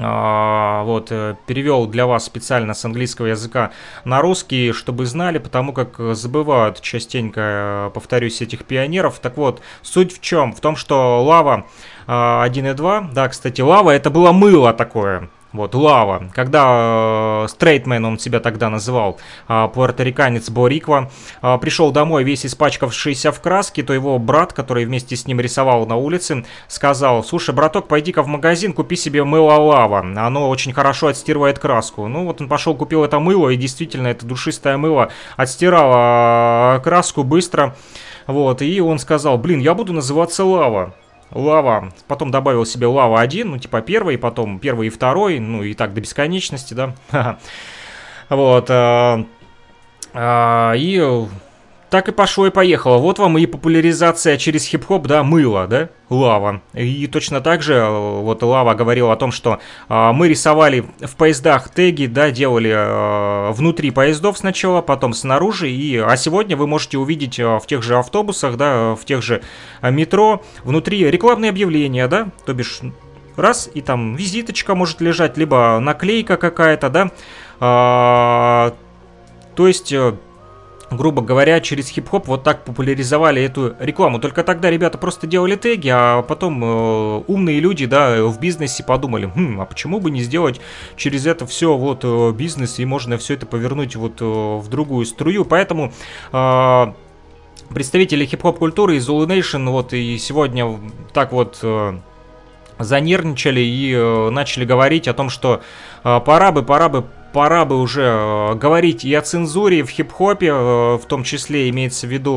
А, вот, э, перевел для вас специально с английского языка на русский, чтобы знали, потому как забывают частенько, э, повторюсь, этих пионеров. Так вот, суть в чем? В том, что лава 1 и 2, да, кстати, лава это было мыло такое, вот, Лава. Когда Стрейтмен, он себя тогда называл, э, пуэрториканец Бориква, э, пришел домой весь испачкавшийся в краске, то его брат, который вместе с ним рисовал на улице, сказал, слушай, браток, пойди-ка в магазин, купи себе мыло Лава, оно очень хорошо отстирывает краску. Ну вот он пошел, купил это мыло, и действительно, это душистое мыло отстирало краску быстро. Вот, и он сказал, блин, я буду называться Лава лава, потом добавил себе лава 1, ну типа первый, потом первый и второй, ну и так до бесконечности, да. Вот. Э, э, и так и пошло и поехало. Вот вам и популяризация через хип-хоп, да, мыло, да, лава. И точно так же, э, вот Лава говорил о том, что э, мы рисовали в поездах теги, да, делали э, внутри поездов сначала, потом снаружи. И, а сегодня вы можете увидеть э, в тех же автобусах, да, в тех же э, метро, внутри рекламные объявления, да, то бишь раз, и там визиточка может лежать, либо наклейка какая-то, да. Э, то есть грубо говоря, через хип-хоп вот так популяризовали эту рекламу. Только тогда ребята просто делали теги, а потом э, умные люди, да, в бизнесе подумали, хм, а почему бы не сделать через это все вот э, бизнес, и можно все это повернуть вот э, в другую струю. Поэтому... Э, представители хип-хоп культуры из Zulu Nation вот и сегодня так вот э, занервничали и э, начали говорить о том, что э, пора бы, пора бы пора бы уже э, говорить и о цензуре в хип-хопе, э, в том числе имеется в виду,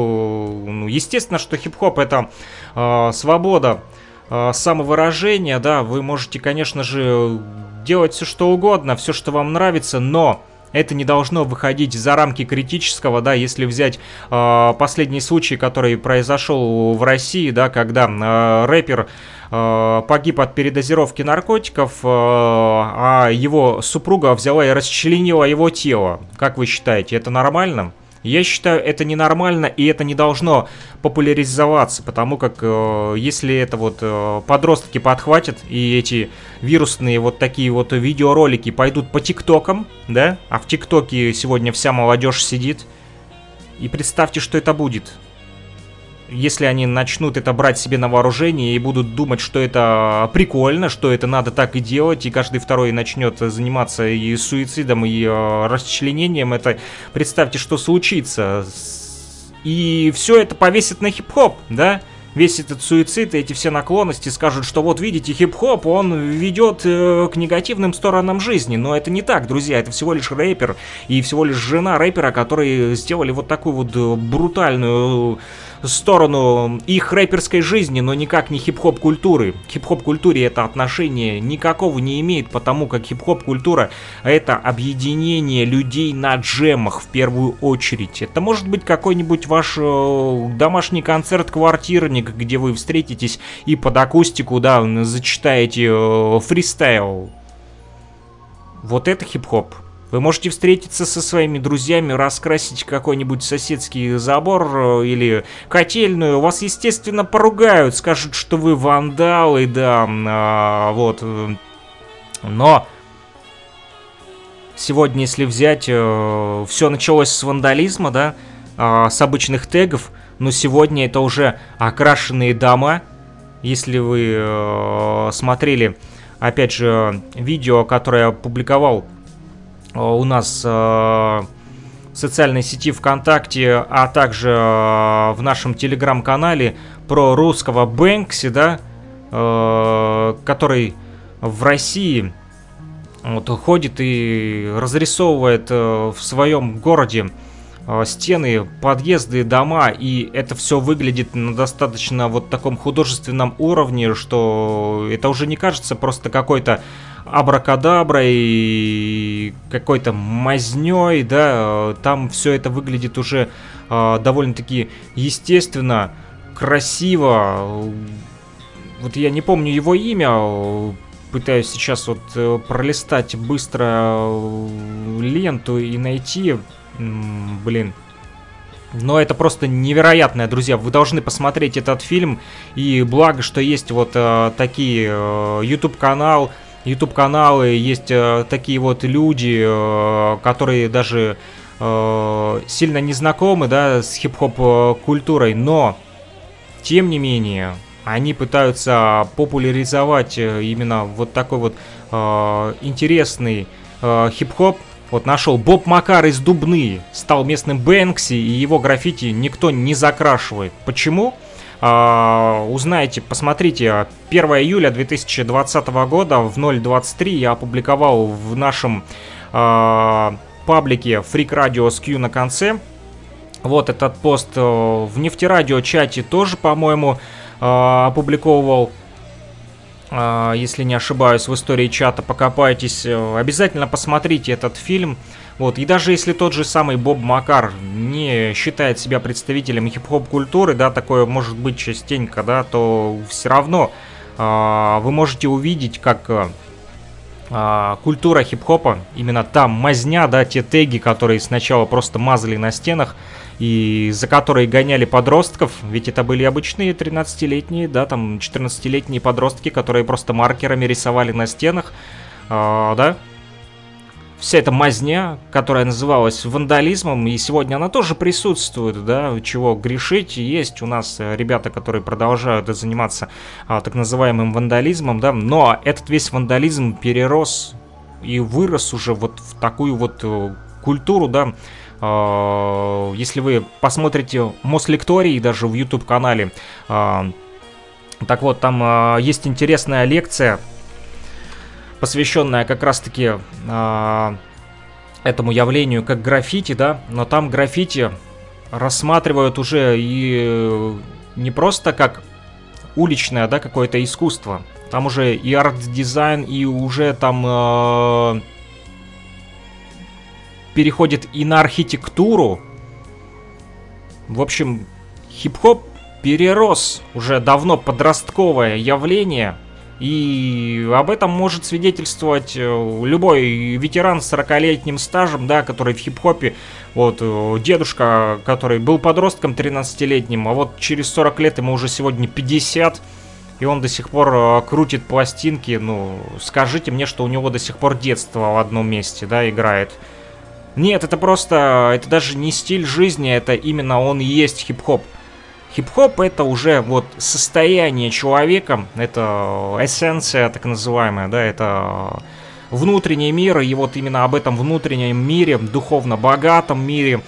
ну, естественно, что хип-хоп это э, свобода э, самовыражения, да, вы можете, конечно же, делать все что угодно, все, что вам нравится, но это не должно выходить за рамки критического, да, если взять э, последний случай, который произошел в России, да, когда э, рэпер погиб от передозировки наркотиков, э, а его супруга взяла и расчленила его тело. Как вы считаете, это нормально? Я считаю, это ненормально и это не должно популяризоваться, потому как э, если это вот э, подростки подхватят и эти вирусные вот такие вот видеоролики пойдут по тиктокам, да, а в тиктоке сегодня вся молодежь сидит, и представьте, что это будет если они начнут это брать себе на вооружение и будут думать, что это прикольно, что это надо так и делать, и каждый второй начнет заниматься и суицидом, и э, расчленением, это представьте, что случится. И все это повесит на хип-хоп, да? весь этот суицид и эти все наклонности скажут, что вот видите, хип-хоп, он ведет э, к негативным сторонам жизни. Но это не так, друзья, это всего лишь рэпер и всего лишь жена рэпера, которые сделали вот такую вот брутальную сторону их рэперской жизни, но никак не хип-хоп культуры. Хип-хоп культуре это отношение никакого не имеет, потому как хип-хоп культура это объединение людей на джемах в первую очередь. Это может быть какой-нибудь ваш э, домашний концерт-квартирник, где вы встретитесь и под акустику, да, зачитаете э, фристайл. Вот это хип-хоп. Вы можете встретиться со своими друзьями, раскрасить какой-нибудь соседский забор э, или котельную. Вас, естественно, поругают, скажут, что вы вандалы, да, а, вот. Но сегодня, если взять, э, все началось с вандализма, да, э, с обычных тегов, но сегодня это уже окрашенные дома. Если вы э, смотрели, опять же, видео, которое я публиковал у нас э, в социальной сети ВКонтакте, а также э, в нашем телеграм-канале про русского Бэнкси, да, который в России вот, ходит и разрисовывает в своем городе стены, подъезды, дома, и это все выглядит на достаточно вот таком художественном уровне, что это уже не кажется просто какой-то абракадаброй, какой-то мазней, да, там все это выглядит уже э, довольно-таки естественно, красиво. Вот я не помню его имя, пытаюсь сейчас вот э, пролистать быстро э, ленту и найти, блин, но это просто невероятное, друзья. Вы должны посмотреть этот фильм. И благо, что есть вот э, такие э, YouTube канал, YouTube каналы, есть э, такие вот люди, э, которые даже э, сильно не знакомы, да, с хип-хоп э, но тем не менее они пытаются популяризовать э, именно вот такой вот э, интересный э, хип-хоп. Вот нашел Боб Макар из Дубны, стал местным Бэнкси, и его граффити никто не закрашивает. Почему? Uh, узнаете, посмотрите, 1 июля 2020 года в 0.23 я опубликовал в нашем uh, паблике Freak Radio с Q на конце. Вот этот пост uh, в нефтерадио чате тоже, по-моему, опубликовывал если не ошибаюсь, в истории чата покопайтесь. Обязательно посмотрите этот фильм. Вот, и даже если тот же самый Боб Макар не считает себя представителем хип-хоп культуры, да, такое может быть частенько, да, то все равно э, вы можете увидеть, как э, культура хип-хопа, именно там мазня, да, те теги, которые сначала просто мазали на стенах, и за которые гоняли подростков, ведь это были обычные 13-летние, да, там 14-летние подростки, которые просто маркерами рисовали на стенах, э, да, вся эта мазня, которая называлась вандализмом, и сегодня она тоже присутствует, да, чего грешить. Есть у нас э, ребята, которые продолжают заниматься а, так называемым вандализмом, да, но этот весь вандализм перерос и вырос уже вот в такую вот э, культуру, да, если вы посмотрите Мослекторий даже в YouTube-канале, а, так вот, там есть интересная лекция посвященная как раз-таки этому явлению как граффити, да, но там граффити рассматривают уже и не просто как уличное, да, какое-то искусство. Там уже и арт-дизайн, и уже там э, переходит и на архитектуру. В общем, хип-хоп перерос уже давно подростковое явление – и об этом может свидетельствовать э, любой ветеран с 40-летним стажем, да, который в хип-хопе, вот, э, дедушка, который был подростком 13-летним, а вот через 40 лет ему уже сегодня 50, и он до сих пор э, крутит пластинки, ну, скажите мне, что у него до сих пор детство в одном месте, да, играет. Нет, это просто, это даже не стиль жизни, это именно он и есть хип-хоп. Хип-хоп это уже вот состояние человека, это эссенция так называемая, да, это внутренний мир, и вот именно об этом внутреннем мире, духовно богатом мире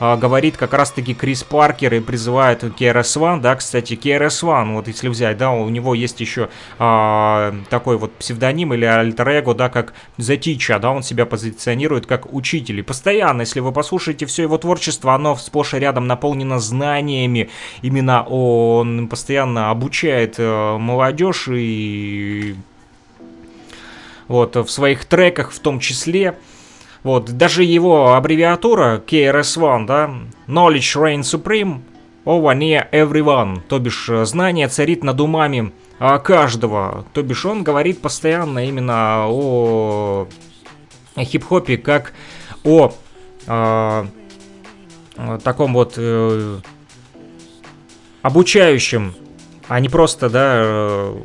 а, говорит как раз-таки Крис Паркер и призывает KRS-One, да, кстати, KRS-One, вот если взять, да, у него есть еще а, такой вот псевдоним или альтер-эго, да, как The Teacher, да, он себя позиционирует как учитель. И постоянно, если вы послушаете все его творчество, оно сплошь и рядом наполнено знаниями, именно он постоянно обучает э, молодежь и вот в своих треках в том числе. Вот, даже его аббревиатура KRS-One, да, Knowledge Reign Supreme, over near everyone, то бишь э, знание царит над умами а, каждого, то бишь он говорит постоянно именно о хип-хопе как о э, таком вот э, обучающем, а не просто, да, э,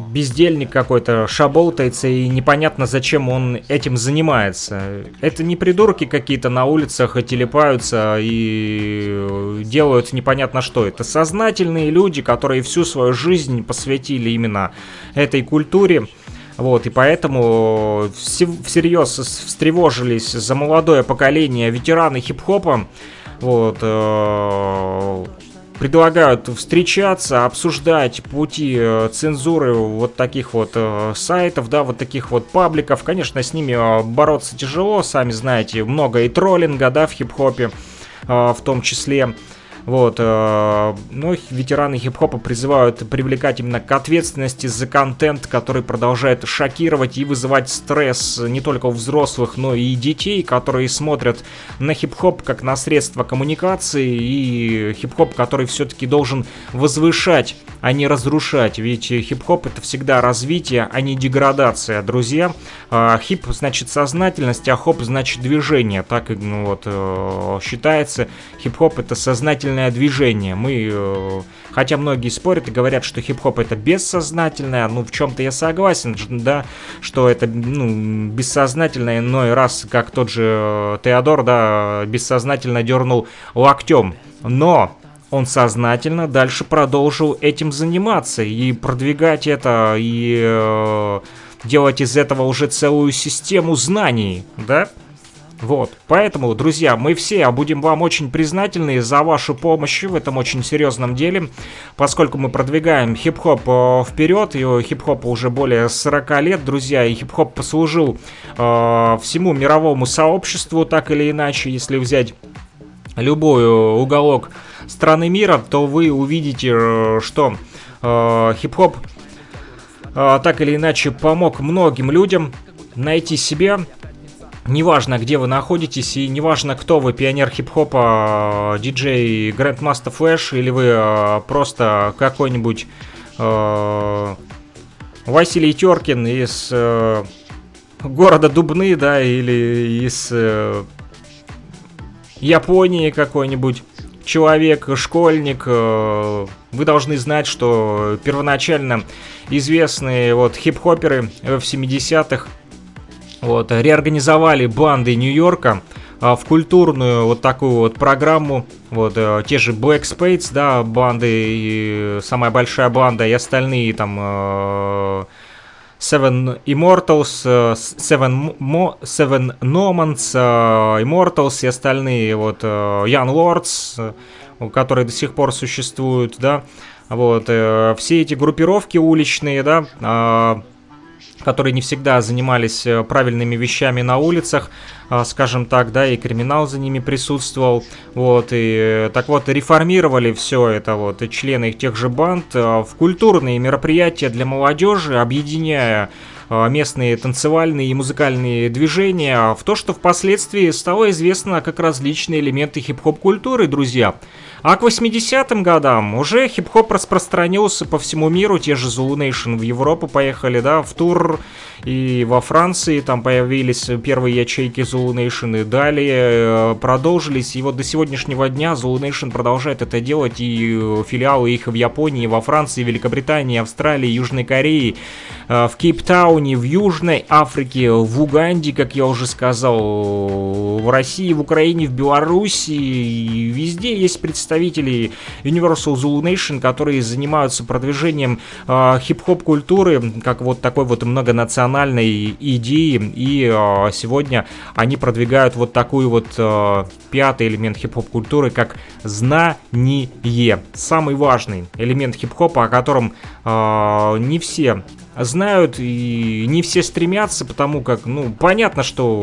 бездельник какой-то шаболтается и непонятно зачем он этим занимается. Это не придурки какие-то на улицах и телепаются и делают непонятно что. Это сознательные люди, которые всю свою жизнь посвятили именно этой культуре. Вот, и поэтому всерьез встревожились за молодое поколение ветераны хип-хопа. Вот, э, предлагают встречаться, обсуждать пути э, цензуры вот таких вот э, сайтов, да, вот таких вот пабликов. Конечно, с ними э, бороться тяжело, сами знаете, много и троллинга, да, в хип-хопе в том числе. Вот, э, ну, ветераны хип-хопа призывают привлекать именно к ответственности за контент, который продолжает шокировать и вызывать стресс не только у взрослых, но и детей, которые смотрят на хип-хоп как на средство коммуникации и хип-хоп, который все-таки должен возвышать, а не разрушать. Ведь хип-хоп это всегда развитие, а не деградация, друзья. Э, хип значит сознательность, а хоп значит движение. Так ну, вот э, считается. Хип-хоп это сознательность бессознательное движение. Мы, э, хотя многие спорят и говорят, что хип-хоп это бессознательное, ну в чем-то я согласен, да, что это ну, бессознательное, но и раз, как тот же э, Теодор, да, бессознательно дернул локтем. Но он сознательно дальше продолжил этим заниматься и продвигать это, и э, делать из этого уже целую систему знаний, да? Вот, поэтому, друзья, мы все будем вам очень признательны за вашу помощь в этом очень серьезном деле, поскольку мы продвигаем хип-хоп э, вперед, и хип-хопу уже более 40 лет, друзья, и хип-хоп послужил э, всему мировому сообществу, так или иначе, если взять любой уголок страны мира, то вы увидите, э, что э, хип-хоп э, так или иначе помог многим людям найти себя, Неважно, где вы находитесь, и неважно, кто вы, пионер хип-хопа, диджей Grandmaster Flash, или вы э, просто какой-нибудь э, Василий Теркин из э, города Дубны, да, или из Японии какой-нибудь человек, школьник, вы должны знать, что первоначально известные вот хип-хоперы в 70-х вот, реорганизовали банды Нью-Йорка а, в культурную вот такую вот программу. Вот а, те же Black Spades, да, банды, и самая большая банда и остальные там а, Seven Immortals, Seven, Mo, Seven Nomans, Immortals и остальные, вот, Young Lords, которые до сих пор существуют, да, вот, все эти группировки уличные, да, которые не всегда занимались э, правильными вещами на улицах, а, скажем так, да, и криминал за ними присутствовал, вот, и э, так вот, реформировали все это, вот, и члены тех же банд э, в культурные мероприятия для молодежи, объединяя местные танцевальные и музыкальные движения в то, что впоследствии стало известно как различные элементы хип-хоп культуры, друзья. А к 80-м годам уже хип-хоп распространился по всему миру, те же Zulu Nation в Европу поехали, да, в тур, и во Франции там появились первые ячейки Zulu Nation, и далее э, продолжились, и вот до сегодняшнего дня Zulu Nation продолжает это делать, и э, филиалы их в Японии, во Франции, Великобритании, Австралии, Южной Корее, э, в Кейптауне, в Южной Африке, в Уганде, как я уже сказал, в России, в Украине, в Беларуси, везде есть представители представителей Universal Zulu Nation, которые занимаются продвижением э, хип-хоп культуры, как вот такой вот многонациональной идеи, и э, сегодня они продвигают вот такую вот э, пятый элемент хип-хоп культуры, как знание. Самый важный элемент хип-хопа, о котором э, не все знают и не все стремятся, потому как, ну, понятно, что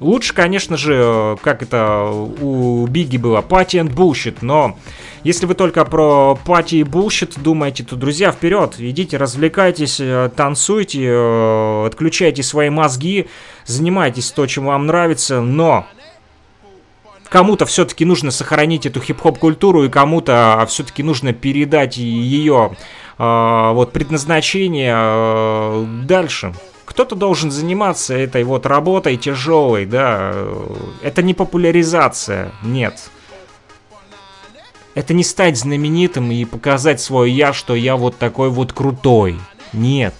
Лучше, конечно же, как это у Биги было, пати and bullshit, но если вы только про пати и bullshit думаете, то, друзья, вперед, идите, развлекайтесь, э, танцуйте, э, отключайте свои мозги, занимайтесь то, чем вам нравится, но кому-то все-таки нужно сохранить эту хип-хоп культуру и кому-то все-таки нужно передать ее э, вот предназначение дальше. Кто-то должен заниматься этой вот работой тяжелой, да. Это не популяризация, нет. Это не стать знаменитым и показать свое я, что я вот такой вот крутой. Нет.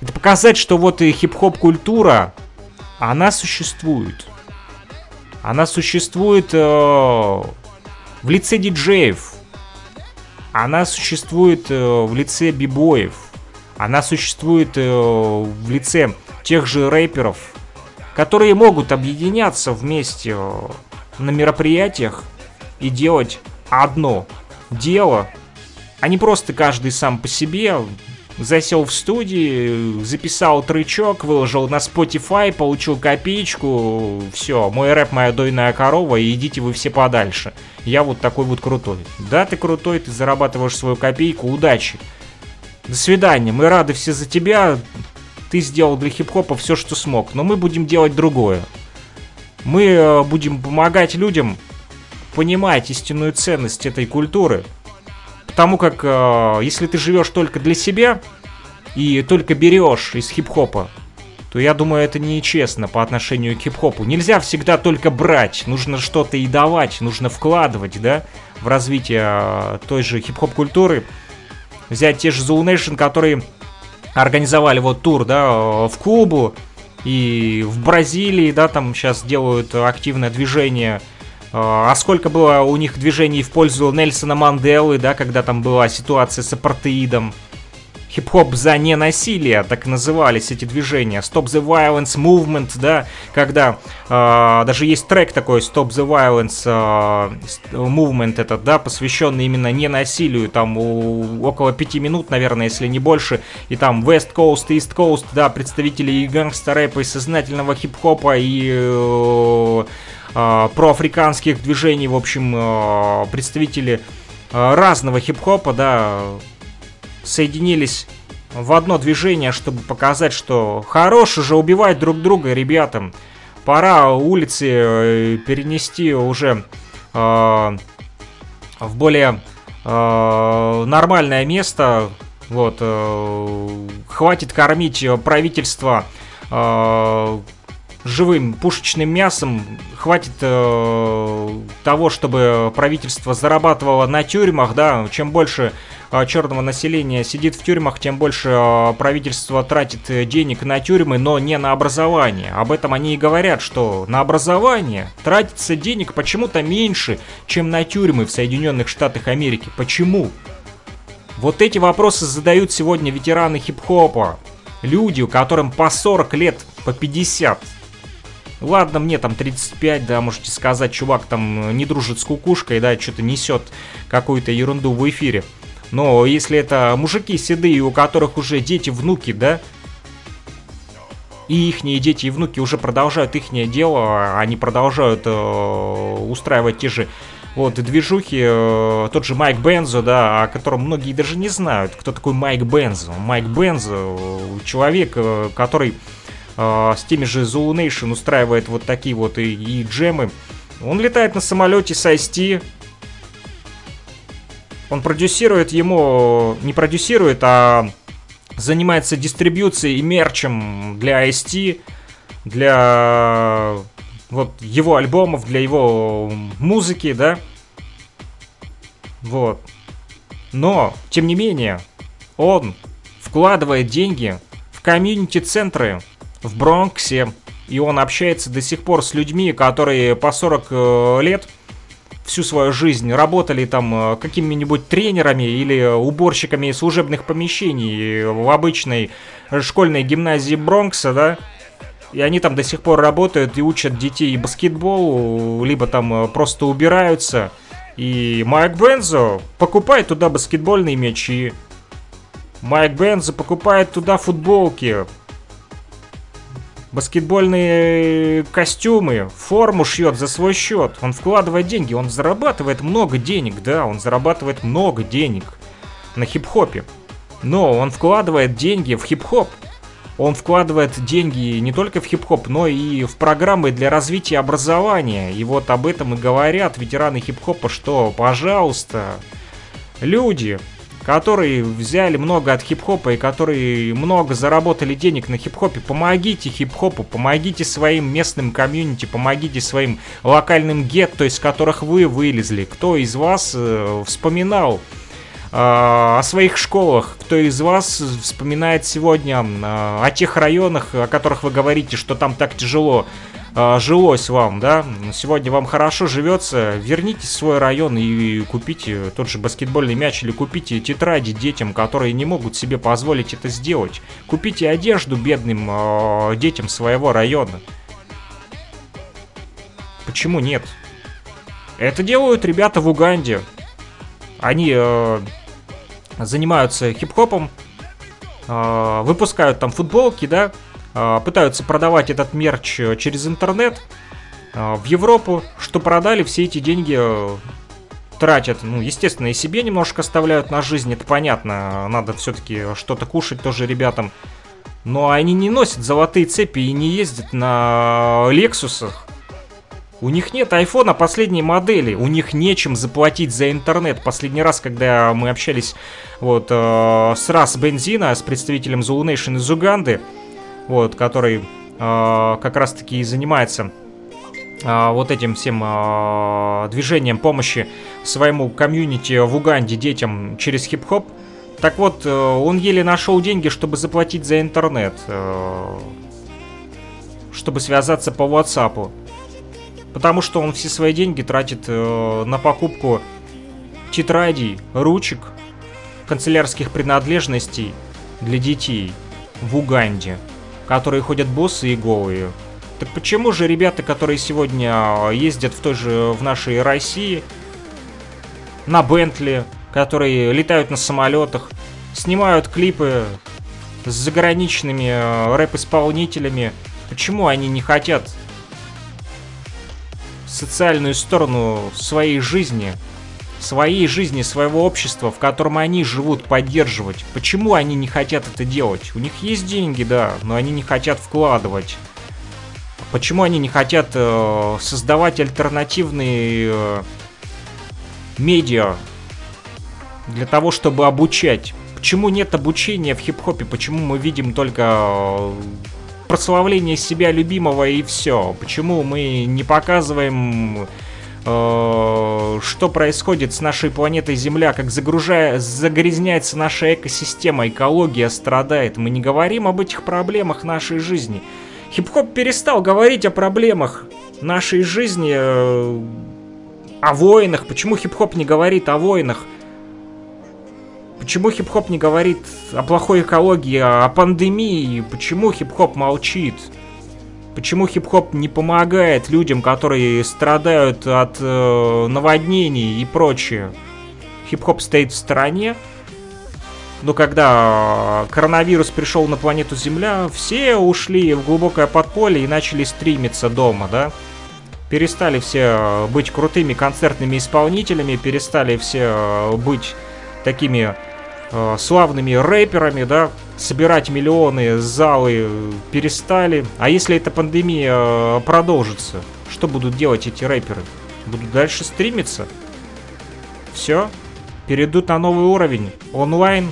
Это показать, что вот и хип-хоп культура, она существует. Она существует э, в лице диджеев. Она существует э, в лице бибоев. Она существует э, в лице тех же рэперов, которые могут объединяться вместе э, на мероприятиях и делать одно дело, а не просто каждый сам по себе засел в студии, записал трючок, выложил на Spotify, получил копеечку, все, мой рэп, моя дойная корова, и идите вы все подальше. Я вот такой вот крутой. Да, ты крутой, ты зарабатываешь свою копейку, удачи. До свидания, мы рады все за тебя. Ты сделал для хип-хопа все, что смог, но мы будем делать другое. Мы э, будем помогать людям понимать истинную ценность этой культуры. Потому как э, если ты живешь только для себя и только берешь из хип-хопа, то я думаю, это нечестно по отношению к хип-хопу. Нельзя всегда только брать, нужно что-то и давать, нужно вкладывать, да, в развитие э, той же хип-хоп культуры взять те же Zoo Nation, которые организовали вот тур, да, в Кубу и в Бразилии, да, там сейчас делают активное движение. А сколько было у них движений в пользу Нельсона Манделы, да, когда там была ситуация с апартеидом хип-хоп за ненасилие, так назывались эти движения. Stop the Violence Movement, да, когда э, даже есть трек такой Stop the Violence э, Movement этот, да, посвященный именно ненасилию, там у, около пяти минут, наверное, если не больше, и там West Coast, East Coast, да, представители и гангстер-рэпа, и сознательного хип-хопа, и э, э, проафриканских движений, в общем, э, представители э, разного хип-хопа, да, соединились в одно движение, чтобы показать, что хорош уже убивать друг друга ребятам. Пора улицы э, перенести уже э, в более э, нормальное место. Вот, э, хватит кормить правительство э, живым пушечным мясом. Хватит э, того, чтобы правительство зарабатывало на тюрьмах, да. Чем больше а, черного населения сидит в тюрьмах, тем больше а, правительство тратит э, денег на тюрьмы, но не на образование. Об этом они и говорят, что на образование тратится денег почему-то меньше, чем на тюрьмы в Соединенных Штатах Америки. Почему? Вот эти вопросы задают сегодня ветераны хип-хопа. Люди, которым по 40 лет, по 50. Ладно, мне там 35, да, можете сказать, чувак там э, не дружит с кукушкой, да, что-то несет какую-то ерунду в эфире. Но если это мужики седые, у которых уже дети, внуки, да, и ихние дети и внуки уже продолжают ихнее дело, они продолжают э, устраивать те же вот движухи, э, тот же Майк Бензо, да, о котором многие даже не знают, кто такой Майк Бензо. Майк Бензо, э, человек, э, который с теми же Zulu Nation устраивает вот такие вот и, и джемы. Он летает на самолете с IST, он продюсирует ему, не продюсирует, а занимается дистрибьюцией и мерчем для IST, для вот его альбомов, для его музыки, да. Вот. Но, тем не менее, он вкладывает деньги в комьюнити-центры в Бронксе, И он общается до сих пор с людьми, которые по 40 э, лет всю свою жизнь работали там э, какими-нибудь тренерами или уборщиками служебных помещений в обычной школьной гимназии Бронкса, да, и они там до сих пор работают и учат детей баскетболу, либо там просто убираются. И Майк Бензо покупает туда баскетбольные мячи. Майк Бензо покупает туда футболки, баскетбольные костюмы, форму шьет за свой счет. Он вкладывает деньги, он зарабатывает много денег, да, он зарабатывает много денег на хип-хопе. Но он вкладывает деньги в хип-хоп. Он вкладывает деньги не только в хип-хоп, но и в программы для развития образования. И вот об этом и говорят ветераны хип-хопа, что, пожалуйста, люди, которые взяли много от хип-хопа и которые много заработали денег на хип-хопе, помогите хип-хопу, помогите своим местным комьюнити, помогите своим локальным гетто, из которых вы вылезли. Кто из вас э, вспоминал э, о своих школах, кто из вас вспоминает сегодня э, о тех районах, о которых вы говорите, что там так тяжело жилось вам, да, сегодня вам хорошо живется, вернитесь в свой район и купите тот же баскетбольный мяч или купите тетради детям, которые не могут себе позволить это сделать. Купите одежду бедным э, детям своего района. Почему нет? Это делают ребята в Уганде. Они э, занимаются хип-хопом, э, выпускают там футболки, да, а, пытаются продавать этот мерч э, через интернет а, в Европу, что продали, все эти деньги э, тратят, ну, естественно, и себе немножко оставляют на жизнь, это понятно, надо все-таки что-то кушать тоже ребятам. Но они не носят золотые цепи и не ездят на Лексусах. У них нет айфона последней модели, у них нечем заплатить за интернет. Последний раз, когда мы общались вот э, с Рас Бензина, с представителем Zulu Nation из Уганды, вот, который э, как раз-таки и занимается э, вот этим всем э, движением помощи своему комьюнити в Уганде детям через хип-хоп. Так вот, э, он еле нашел деньги, чтобы заплатить за интернет, э, чтобы связаться по WhatsApp. Потому что он все свои деньги тратит э, на покупку тетрадей, ручек, канцелярских принадлежностей для детей в Уганде которые ходят боссы и голые. Так почему же ребята, которые сегодня а, ездят в той же в нашей России, на Бентли, которые летают на самолетах, снимают клипы с заграничными а, рэп-исполнителями, почему они не хотят социальную сторону своей жизни своей жизни, своего общества, в котором они живут, поддерживать. Почему они не хотят это делать? У них есть деньги, да, но они не хотят вкладывать. Почему они не хотят э, создавать альтернативные э, медиа для того, чтобы обучать? Почему нет обучения в хип-хопе? Почему мы видим только э, прославление себя любимого и все? Почему мы не показываем что происходит с нашей планетой Земля, как загружая, загрязняется наша экосистема, экология страдает. Мы не говорим об этих проблемах нашей жизни. Хип-хоп перестал говорить о проблемах нашей жизни, э, о войнах. Почему хип-хоп не говорит о войнах? Почему хип-хоп не говорит о плохой экологии, о пандемии? Почему хип-хоп молчит? Почему хип-хоп не помогает людям, которые страдают от э, наводнений и прочее? Хип-хоп стоит в стороне. Но когда коронавирус пришел на планету Земля, все ушли в глубокое подполье и начали стримиться дома, да? Перестали все быть крутыми концертными исполнителями, перестали все быть такими э, славными рэперами, да, собирать миллионы, залы перестали. А если эта пандемия э, продолжится, что будут делать эти рэперы? Будут дальше стримиться? Все? Перейдут на новый уровень? Онлайн?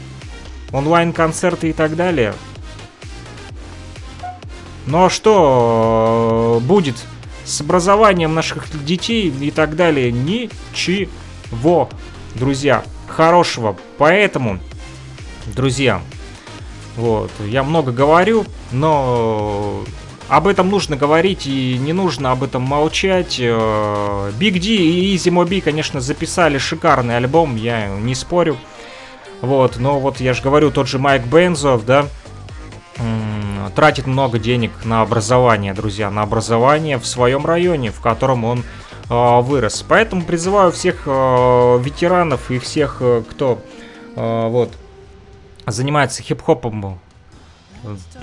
Онлайн-концерты и так далее? Ну а что э, будет с образованием наших детей и так далее? Ничего, друзья, хорошего. Поэтому, друзья, вот. Я много говорю, но об этом нужно говорить и не нужно об этом молчать. Big D и Easy Mobi, конечно, записали шикарный альбом, я не спорю. Вот, но вот я же говорю, тот же Майк Бензов, да, тратит много денег на образование, друзья, на образование в своем районе, в котором он э, вырос. Поэтому призываю всех э, ветеранов и всех, э, кто э, вот занимается хип-хопом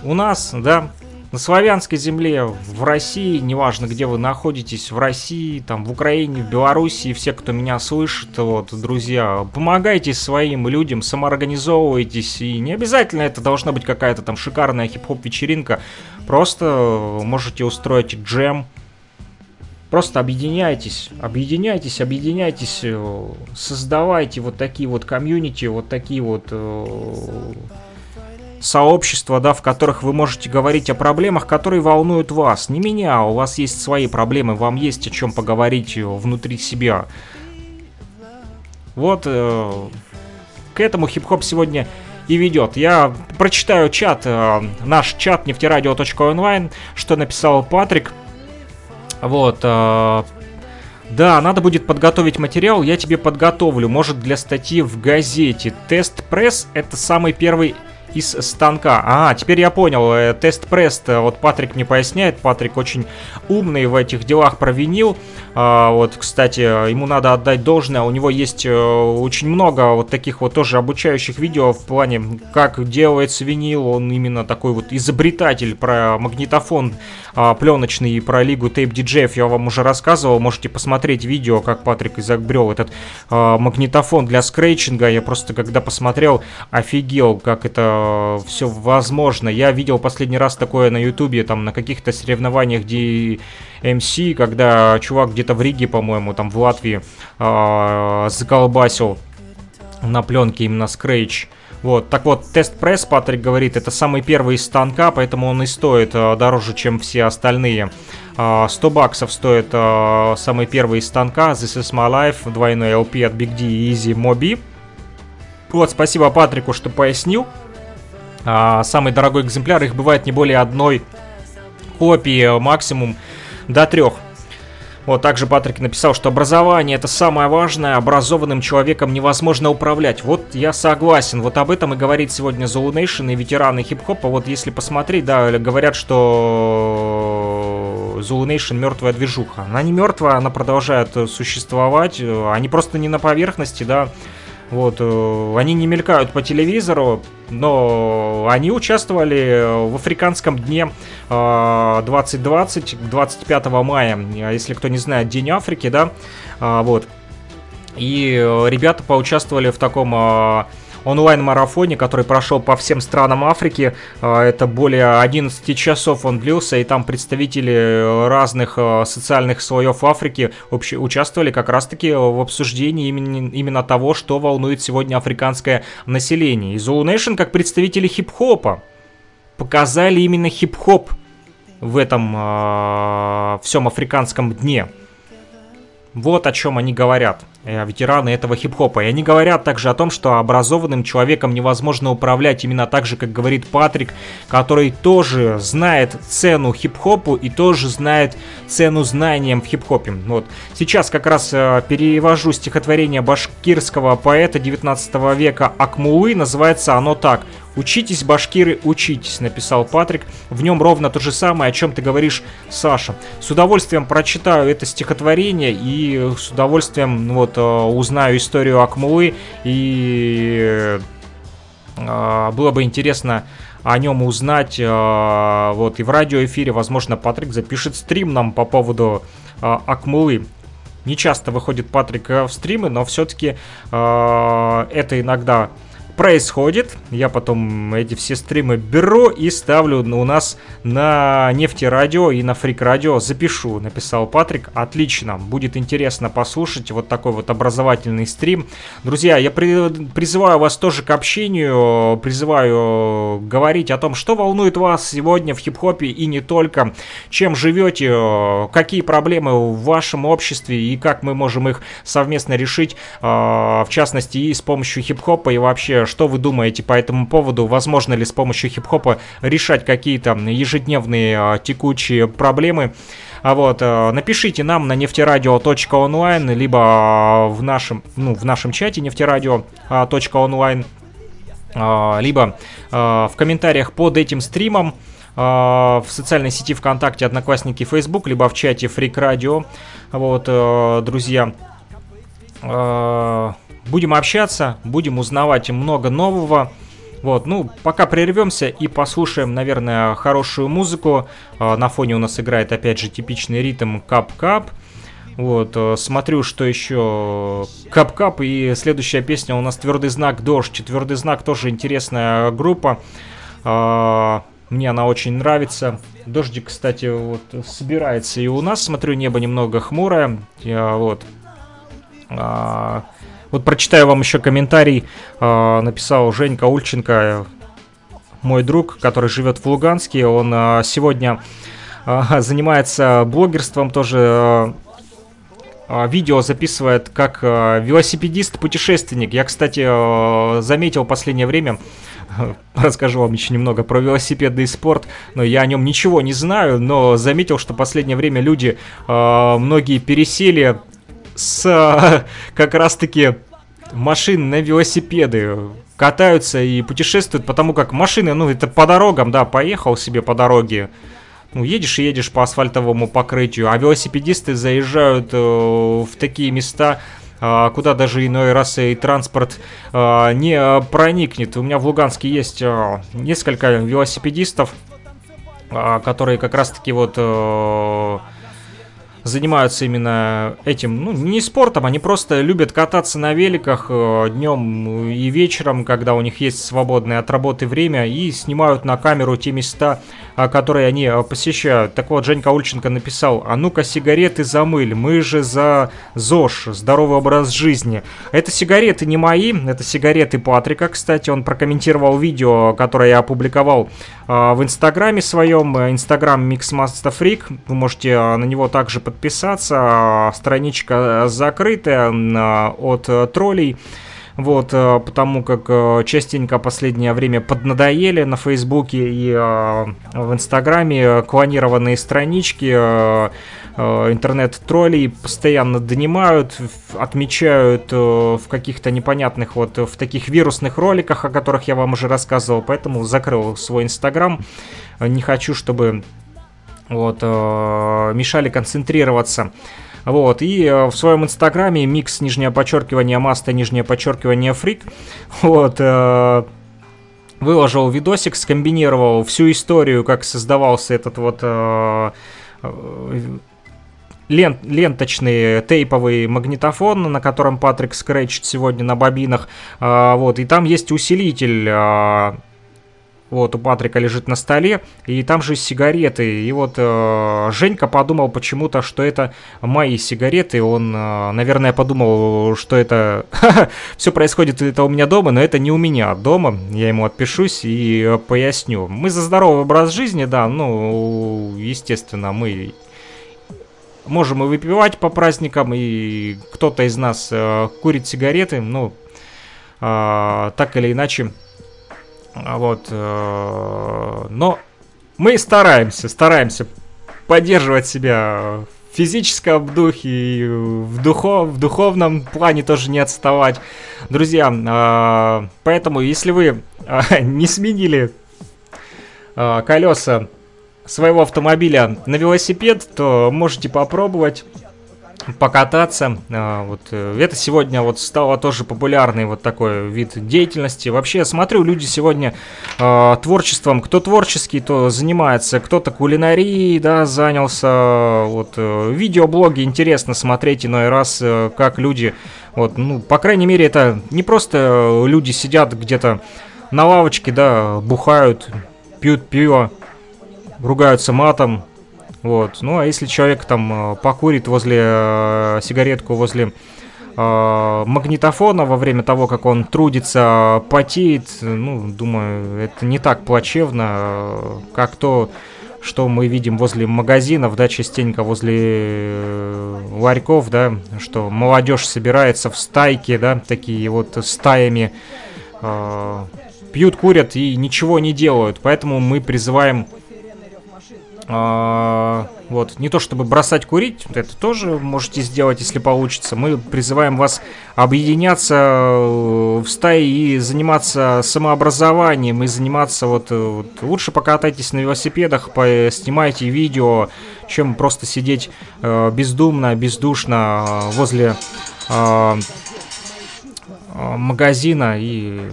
у нас, да, на славянской земле, в России, неважно, где вы находитесь, в России, там, в Украине, в Белоруссии, все, кто меня слышит, вот, друзья, помогайте своим людям, самоорганизовывайтесь, и не обязательно это должна быть какая-то там шикарная хип-хоп вечеринка, просто можете устроить джем, Просто объединяйтесь, объединяйтесь, объединяйтесь, э, создавайте вот такие вот комьюнити, вот такие вот э, сообщества, да, в которых вы можете говорить о проблемах, которые волнуют вас. Не меня, у вас есть свои проблемы, вам есть о чем поговорить внутри себя. Вот э, к этому хип-хоп сегодня и ведет. Я прочитаю чат, э, наш чат нефтерадио.онлайн, что написал Патрик. Вот, э, да, надо будет подготовить материал, я тебе подготовлю, может для статьи в газете. Тест-пресс это самый первый из станка. А, теперь я понял, э, тест-пресс, вот Патрик мне поясняет, Патрик очень умный в этих делах провинил. А, вот, кстати, ему надо отдать должное, у него есть э, очень много вот таких вот тоже обучающих видео в плане, как делается винил, он именно такой вот изобретатель про магнитофон а, пленочный и про лигу тейп диджеев я вам уже рассказывал, можете посмотреть видео, как Патрик изобрел этот а, магнитофон для скретчинга, я просто когда посмотрел, офигел, как это все возможно. Я видел последний раз такое на ютубе, там, на каких-то соревнованиях DMC, когда чувак где-то в Риге, по-моему, там, в Латвии, э, заколбасил на пленке именно Scratch. Вот, так вот, тест-пресс, Патрик говорит, это самый первый из станка, поэтому он и стоит э, дороже, чем все остальные. Э, 100 баксов стоит э, самый первый из станка, This is my life, двойной LP от Big D и Easy Mobi. Вот, спасибо Патрику, что пояснил. А, самый дорогой экземпляр, их бывает не более одной копии, максимум до трех. Вот также Патрик написал, что образование это самое важное, образованным человеком невозможно управлять. Вот я согласен, вот об этом и говорит сегодня Zulu Nation и ветераны хип-хопа. Вот если посмотреть, да, говорят, что Zulu Nation мертвая движуха. Она не мертвая, она продолжает существовать, они просто не на поверхности, да, вот, э, они не мелькают по телевизору, но они участвовали в африканском дне 2020, 25 мая, если кто не знает, День Африки, да, а, вот. И ребята поучаствовали в таком а, онлайн-марафоне, который прошел по всем странам Африки. А, это более 11 часов он длился, и там представители разных а, социальных слоев Африки участвовали как раз-таки в обсуждении именно, именно того, что волнует сегодня африканское население. И Zulu Nation, как представители хип-хопа, показали именно хип-хоп в этом э, всем африканском дне. Вот о чем они говорят, э, ветераны этого хип-хопа. И они говорят также о том, что образованным человеком невозможно управлять именно так же, как говорит Патрик, который тоже знает цену хип-хопу и тоже знает цену знаниям в хип-хопе. Вот. Сейчас как раз э, перевожу стихотворение башкирского поэта 19 века Акмулы, называется оно так «Учитесь, башкиры, учитесь», написал Патрик. В нем ровно то же самое, о чем ты говоришь, Саша. С удовольствием прочитаю это стихотворение и с удовольствием вот э, узнаю историю Акмулы. И э, было бы интересно о нем узнать. Э, вот и в радиоэфире, возможно, Патрик запишет стрим нам по поводу Акмулы. Не часто выходит Патрик в стримы, но все-таки это иногда происходит. Я потом эти все стримы беру и ставлю у нас на нефтерадио и на фрик радио. Запишу, написал Патрик. Отлично, будет интересно послушать вот такой вот образовательный стрим. Друзья, я при, призываю вас тоже к общению, призываю говорить о том, что волнует вас сегодня в хип-хопе и не только, чем живете, какие проблемы в вашем обществе и как мы можем их совместно решить, а, в частности и с помощью хип-хопа и вообще вообще, что вы думаете по этому поводу? Возможно ли с помощью хип-хопа решать какие-то ежедневные текучие проблемы? А вот, напишите нам на нефтерадио.онлайн, либо в нашем, ну, в нашем чате нефтерадио.онлайн, либо в комментариях под этим стримом. А, в социальной сети ВКонтакте, Одноклассники, Facebook, либо в чате Freak Radio. Вот, друзья, будем общаться, будем узнавать много нового. Вот, ну, пока прервемся и послушаем, наверное, хорошую музыку. Э, на фоне у нас играет, опять же, типичный ритм кап-кап. Вот, смотрю, что еще кап-кап, и следующая песня у нас «Твердый знак Дождь». «Твердый знак» тоже интересная группа. Мне она очень нравится. Дождик, кстати, вот собирается и у нас. Смотрю, небо немного хмурое. Я, вот. Вот прочитаю вам еще комментарий. А, написал Женька Ульченко, мой друг, который живет в Луганске. Он а, сегодня а, занимается блогерством тоже. Видео записывает как велосипедист-путешественник. Я, кстати, заметил в последнее время, расскажу вам еще немного про велосипедный спорт, но я о нем ничего не знаю, но заметил, что в последнее время люди, многие пересели с как раз-таки машин на велосипеды, катаются и путешествуют, потому как машины, ну, это по дорогам, да, поехал себе по дороге, ну, едешь и едешь по асфальтовому покрытию, а велосипедисты заезжают э, в такие места, а, куда даже иной раз и транспорт а, не проникнет. У меня в Луганске есть а, несколько велосипедистов, которые как раз-таки вот занимаются именно этим, ну, не спортом, они просто любят кататься на великах э, днем и вечером, когда у них есть свободное от работы время, и снимают на камеру те места, которые они э, посещают. Так вот, Женька Ульченко написал, а ну-ка сигареты замыль, мы же за ЗОЖ, здоровый образ жизни. Это сигареты не мои, это сигареты Патрика, кстати, он прокомментировал видео, которое я опубликовал в инстаграме своем, инстаграм Mixmaster Freak, вы можете на него также подписаться. Страничка закрытая от троллей. Вот, э, потому как э, частенько последнее время поднадоели на Фейсбуке и э, в Инстаграме клонированные странички интернет-троллей постоянно донимают, отмечают в каких-то непонятных вот в таких вирусных роликах, о которых я вам уже рассказывал, поэтому закрыл свой Инстаграм. Не хочу, чтобы вот, мешали концентрироваться. Вот, и э, в своем инстаграме микс нижнее подчеркивание маста, нижнее подчеркивание фрик, вот, э, выложил видосик, скомбинировал всю историю, как создавался этот вот э, э лент, ленточный тейповый магнитофон, на котором Патрик скретчит сегодня на бобинах, э, вот, и там есть усилитель, э, вот, у Патрика лежит на столе, и там же сигареты. И вот э, Женька подумал почему-то, что это мои сигареты. Он, э, наверное, подумал, что это... Все происходит это у меня дома, но это не у меня дома. Я ему отпишусь и э, поясню. Мы за здоровый образ жизни, да, ну, естественно, мы можем и выпивать по праздникам, и кто-то из нас э, курит сигареты, ну, э, так или иначе вот, э, но мы стараемся, стараемся поддерживать себя в физическом духе и в, духов, в духовном плане тоже не отставать. Друзья, э, поэтому если вы э, не сменили колеса своего автомобиля на велосипед, то можете попробовать покататься. А, вот э, это сегодня вот стало тоже популярный вот такой вид деятельности. Вообще, я смотрю, люди сегодня э, творчеством, кто творческий, то занимается, кто-то кулинарией, да, занялся. Вот э, видеоблоги интересно смотреть иной раз, э, как люди, вот, ну, по крайней мере, это не просто люди сидят где-то на лавочке, да, бухают, пьют пиво, ругаются матом, вот. Ну, а если человек там э, покурит возле э, сигаретку, возле э, магнитофона во время того, как он трудится, потеет, ну, думаю, это не так плачевно, э, как то, что мы видим возле магазинов, да, частенько возле ларьков, да, что молодежь собирается в стайке, да, такие вот стаями пьют, курят и ничего не делают. Поэтому мы призываем а, вот, не то чтобы бросать курить, это тоже можете сделать, если получится. Мы призываем вас объединяться э, в стаи и заниматься самообразованием, и заниматься вот, э, вот лучше покатайтесь на велосипедах, снимайте видео, чем просто сидеть э, бездумно, бездушно э, возле э, магазина и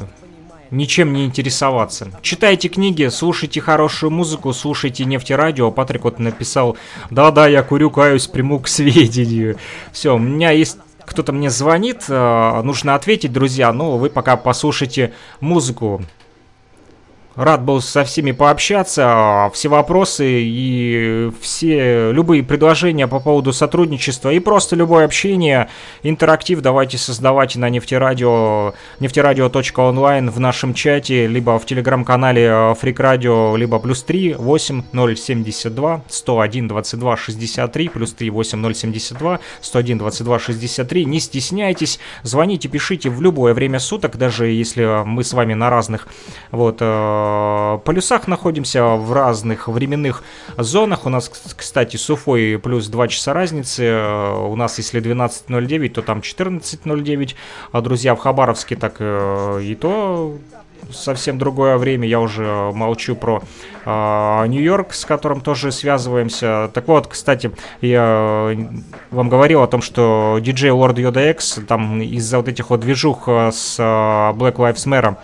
ничем не интересоваться. Читайте книги, слушайте хорошую музыку, слушайте нефтерадио. Патрик вот написал, да-да, я курю, каюсь, приму к сведению. Все, у меня есть кто-то мне звонит, э, нужно ответить, друзья, но вы пока послушайте музыку. Рад был со всеми пообщаться, все вопросы и все любые предложения по поводу сотрудничества и просто любое общение, интерактив давайте создавать на нефтерадио, нефтерадио.онлайн в нашем чате, либо в телеграм-канале Фрик Радио, либо плюс 3 8 072 101 22 63, плюс 3 8 072 101 22 63. Не стесняйтесь, звоните, пишите в любое время суток, даже если мы с вами на разных вот э, полюсах находимся в разных временных зонах. У нас, кстати, с Уфой плюс 2 часа разницы. Э, у нас, если 12.09, то там 14.09. А друзья в Хабаровске так э, и то совсем другое время. Я уже молчу про э, Нью-Йорк, с которым тоже связываемся. Так вот, кстати, я вам говорил о том, что DJ Lord Yoda X там из-за вот этих вот движух с э, Black Lives Matter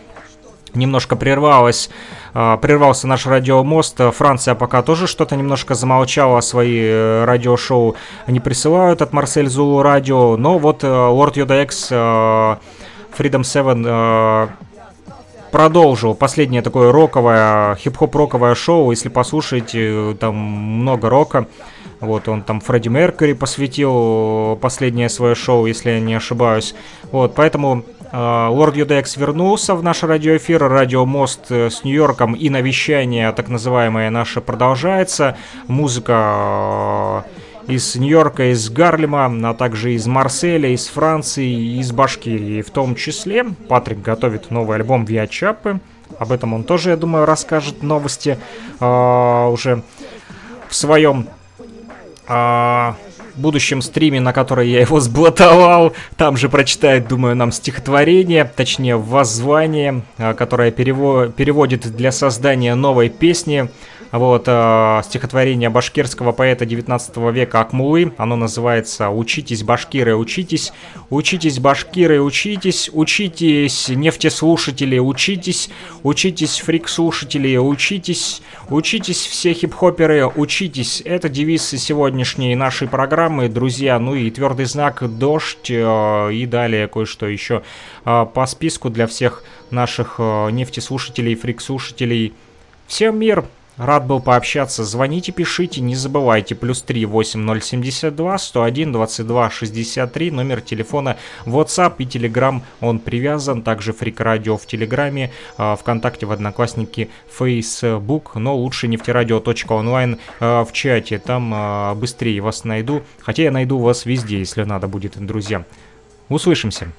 немножко прервалось, а, прервался наш радиомост. Франция пока тоже что-то немножко замолчала, свои э, радиошоу не присылают от Марсель Зулу радио, но вот Lord Yoda X Freedom 7 э, продолжил последнее такое роковое, хип-хоп роковое шоу, если послушаете, там много рока. Вот он там Фредди Меркьюри посвятил последнее свое шоу, если я не ошибаюсь. Вот, поэтому Лорд Юдекс вернулся в наш радиоэфир, радиомост э, с Нью-Йорком и навещание, так называемое наше, продолжается. Музыка э, из Нью-Йорка, из Гарлема, а также из Марселя, из Франции, из Башкирии в том числе. Патрик готовит новый альбом Виа Чапы. Об этом он тоже, я думаю, расскажет новости э, уже в своем э, будущем стриме, на который я его сблотовал. Там же прочитает, думаю, нам стихотворение, точнее воззвание, а, которое перево переводит для создания новой песни вот, э, стихотворение башкирского поэта 19 века Акмулы. Оно называется «Учитесь, башкиры, учитесь, учитесь, башкиры, учитесь, учитесь, нефтеслушатели, учитесь, учитесь, фрик-слушатели, учитесь, учитесь, все хип-хоперы, учитесь». Это девиз сегодняшней нашей программы, друзья. Ну и твердый знак «Дождь» э, и далее кое-что еще э, по списку для всех наших э, нефтеслушателей, фрик-слушателей. Всем мир! Рад был пообщаться. Звоните, пишите, не забывайте. Плюс 3 8072 101 22 63. Номер телефона WhatsApp и Telegram. Он привязан. Также Фрик Радио в Телеграме, а, ВКонтакте, в Одноклассники, Facebook. Но лучше нефтерадио.онлайн а, в чате. Там а, быстрее вас найду. Хотя я найду вас везде, если надо будет, друзья. Услышимся.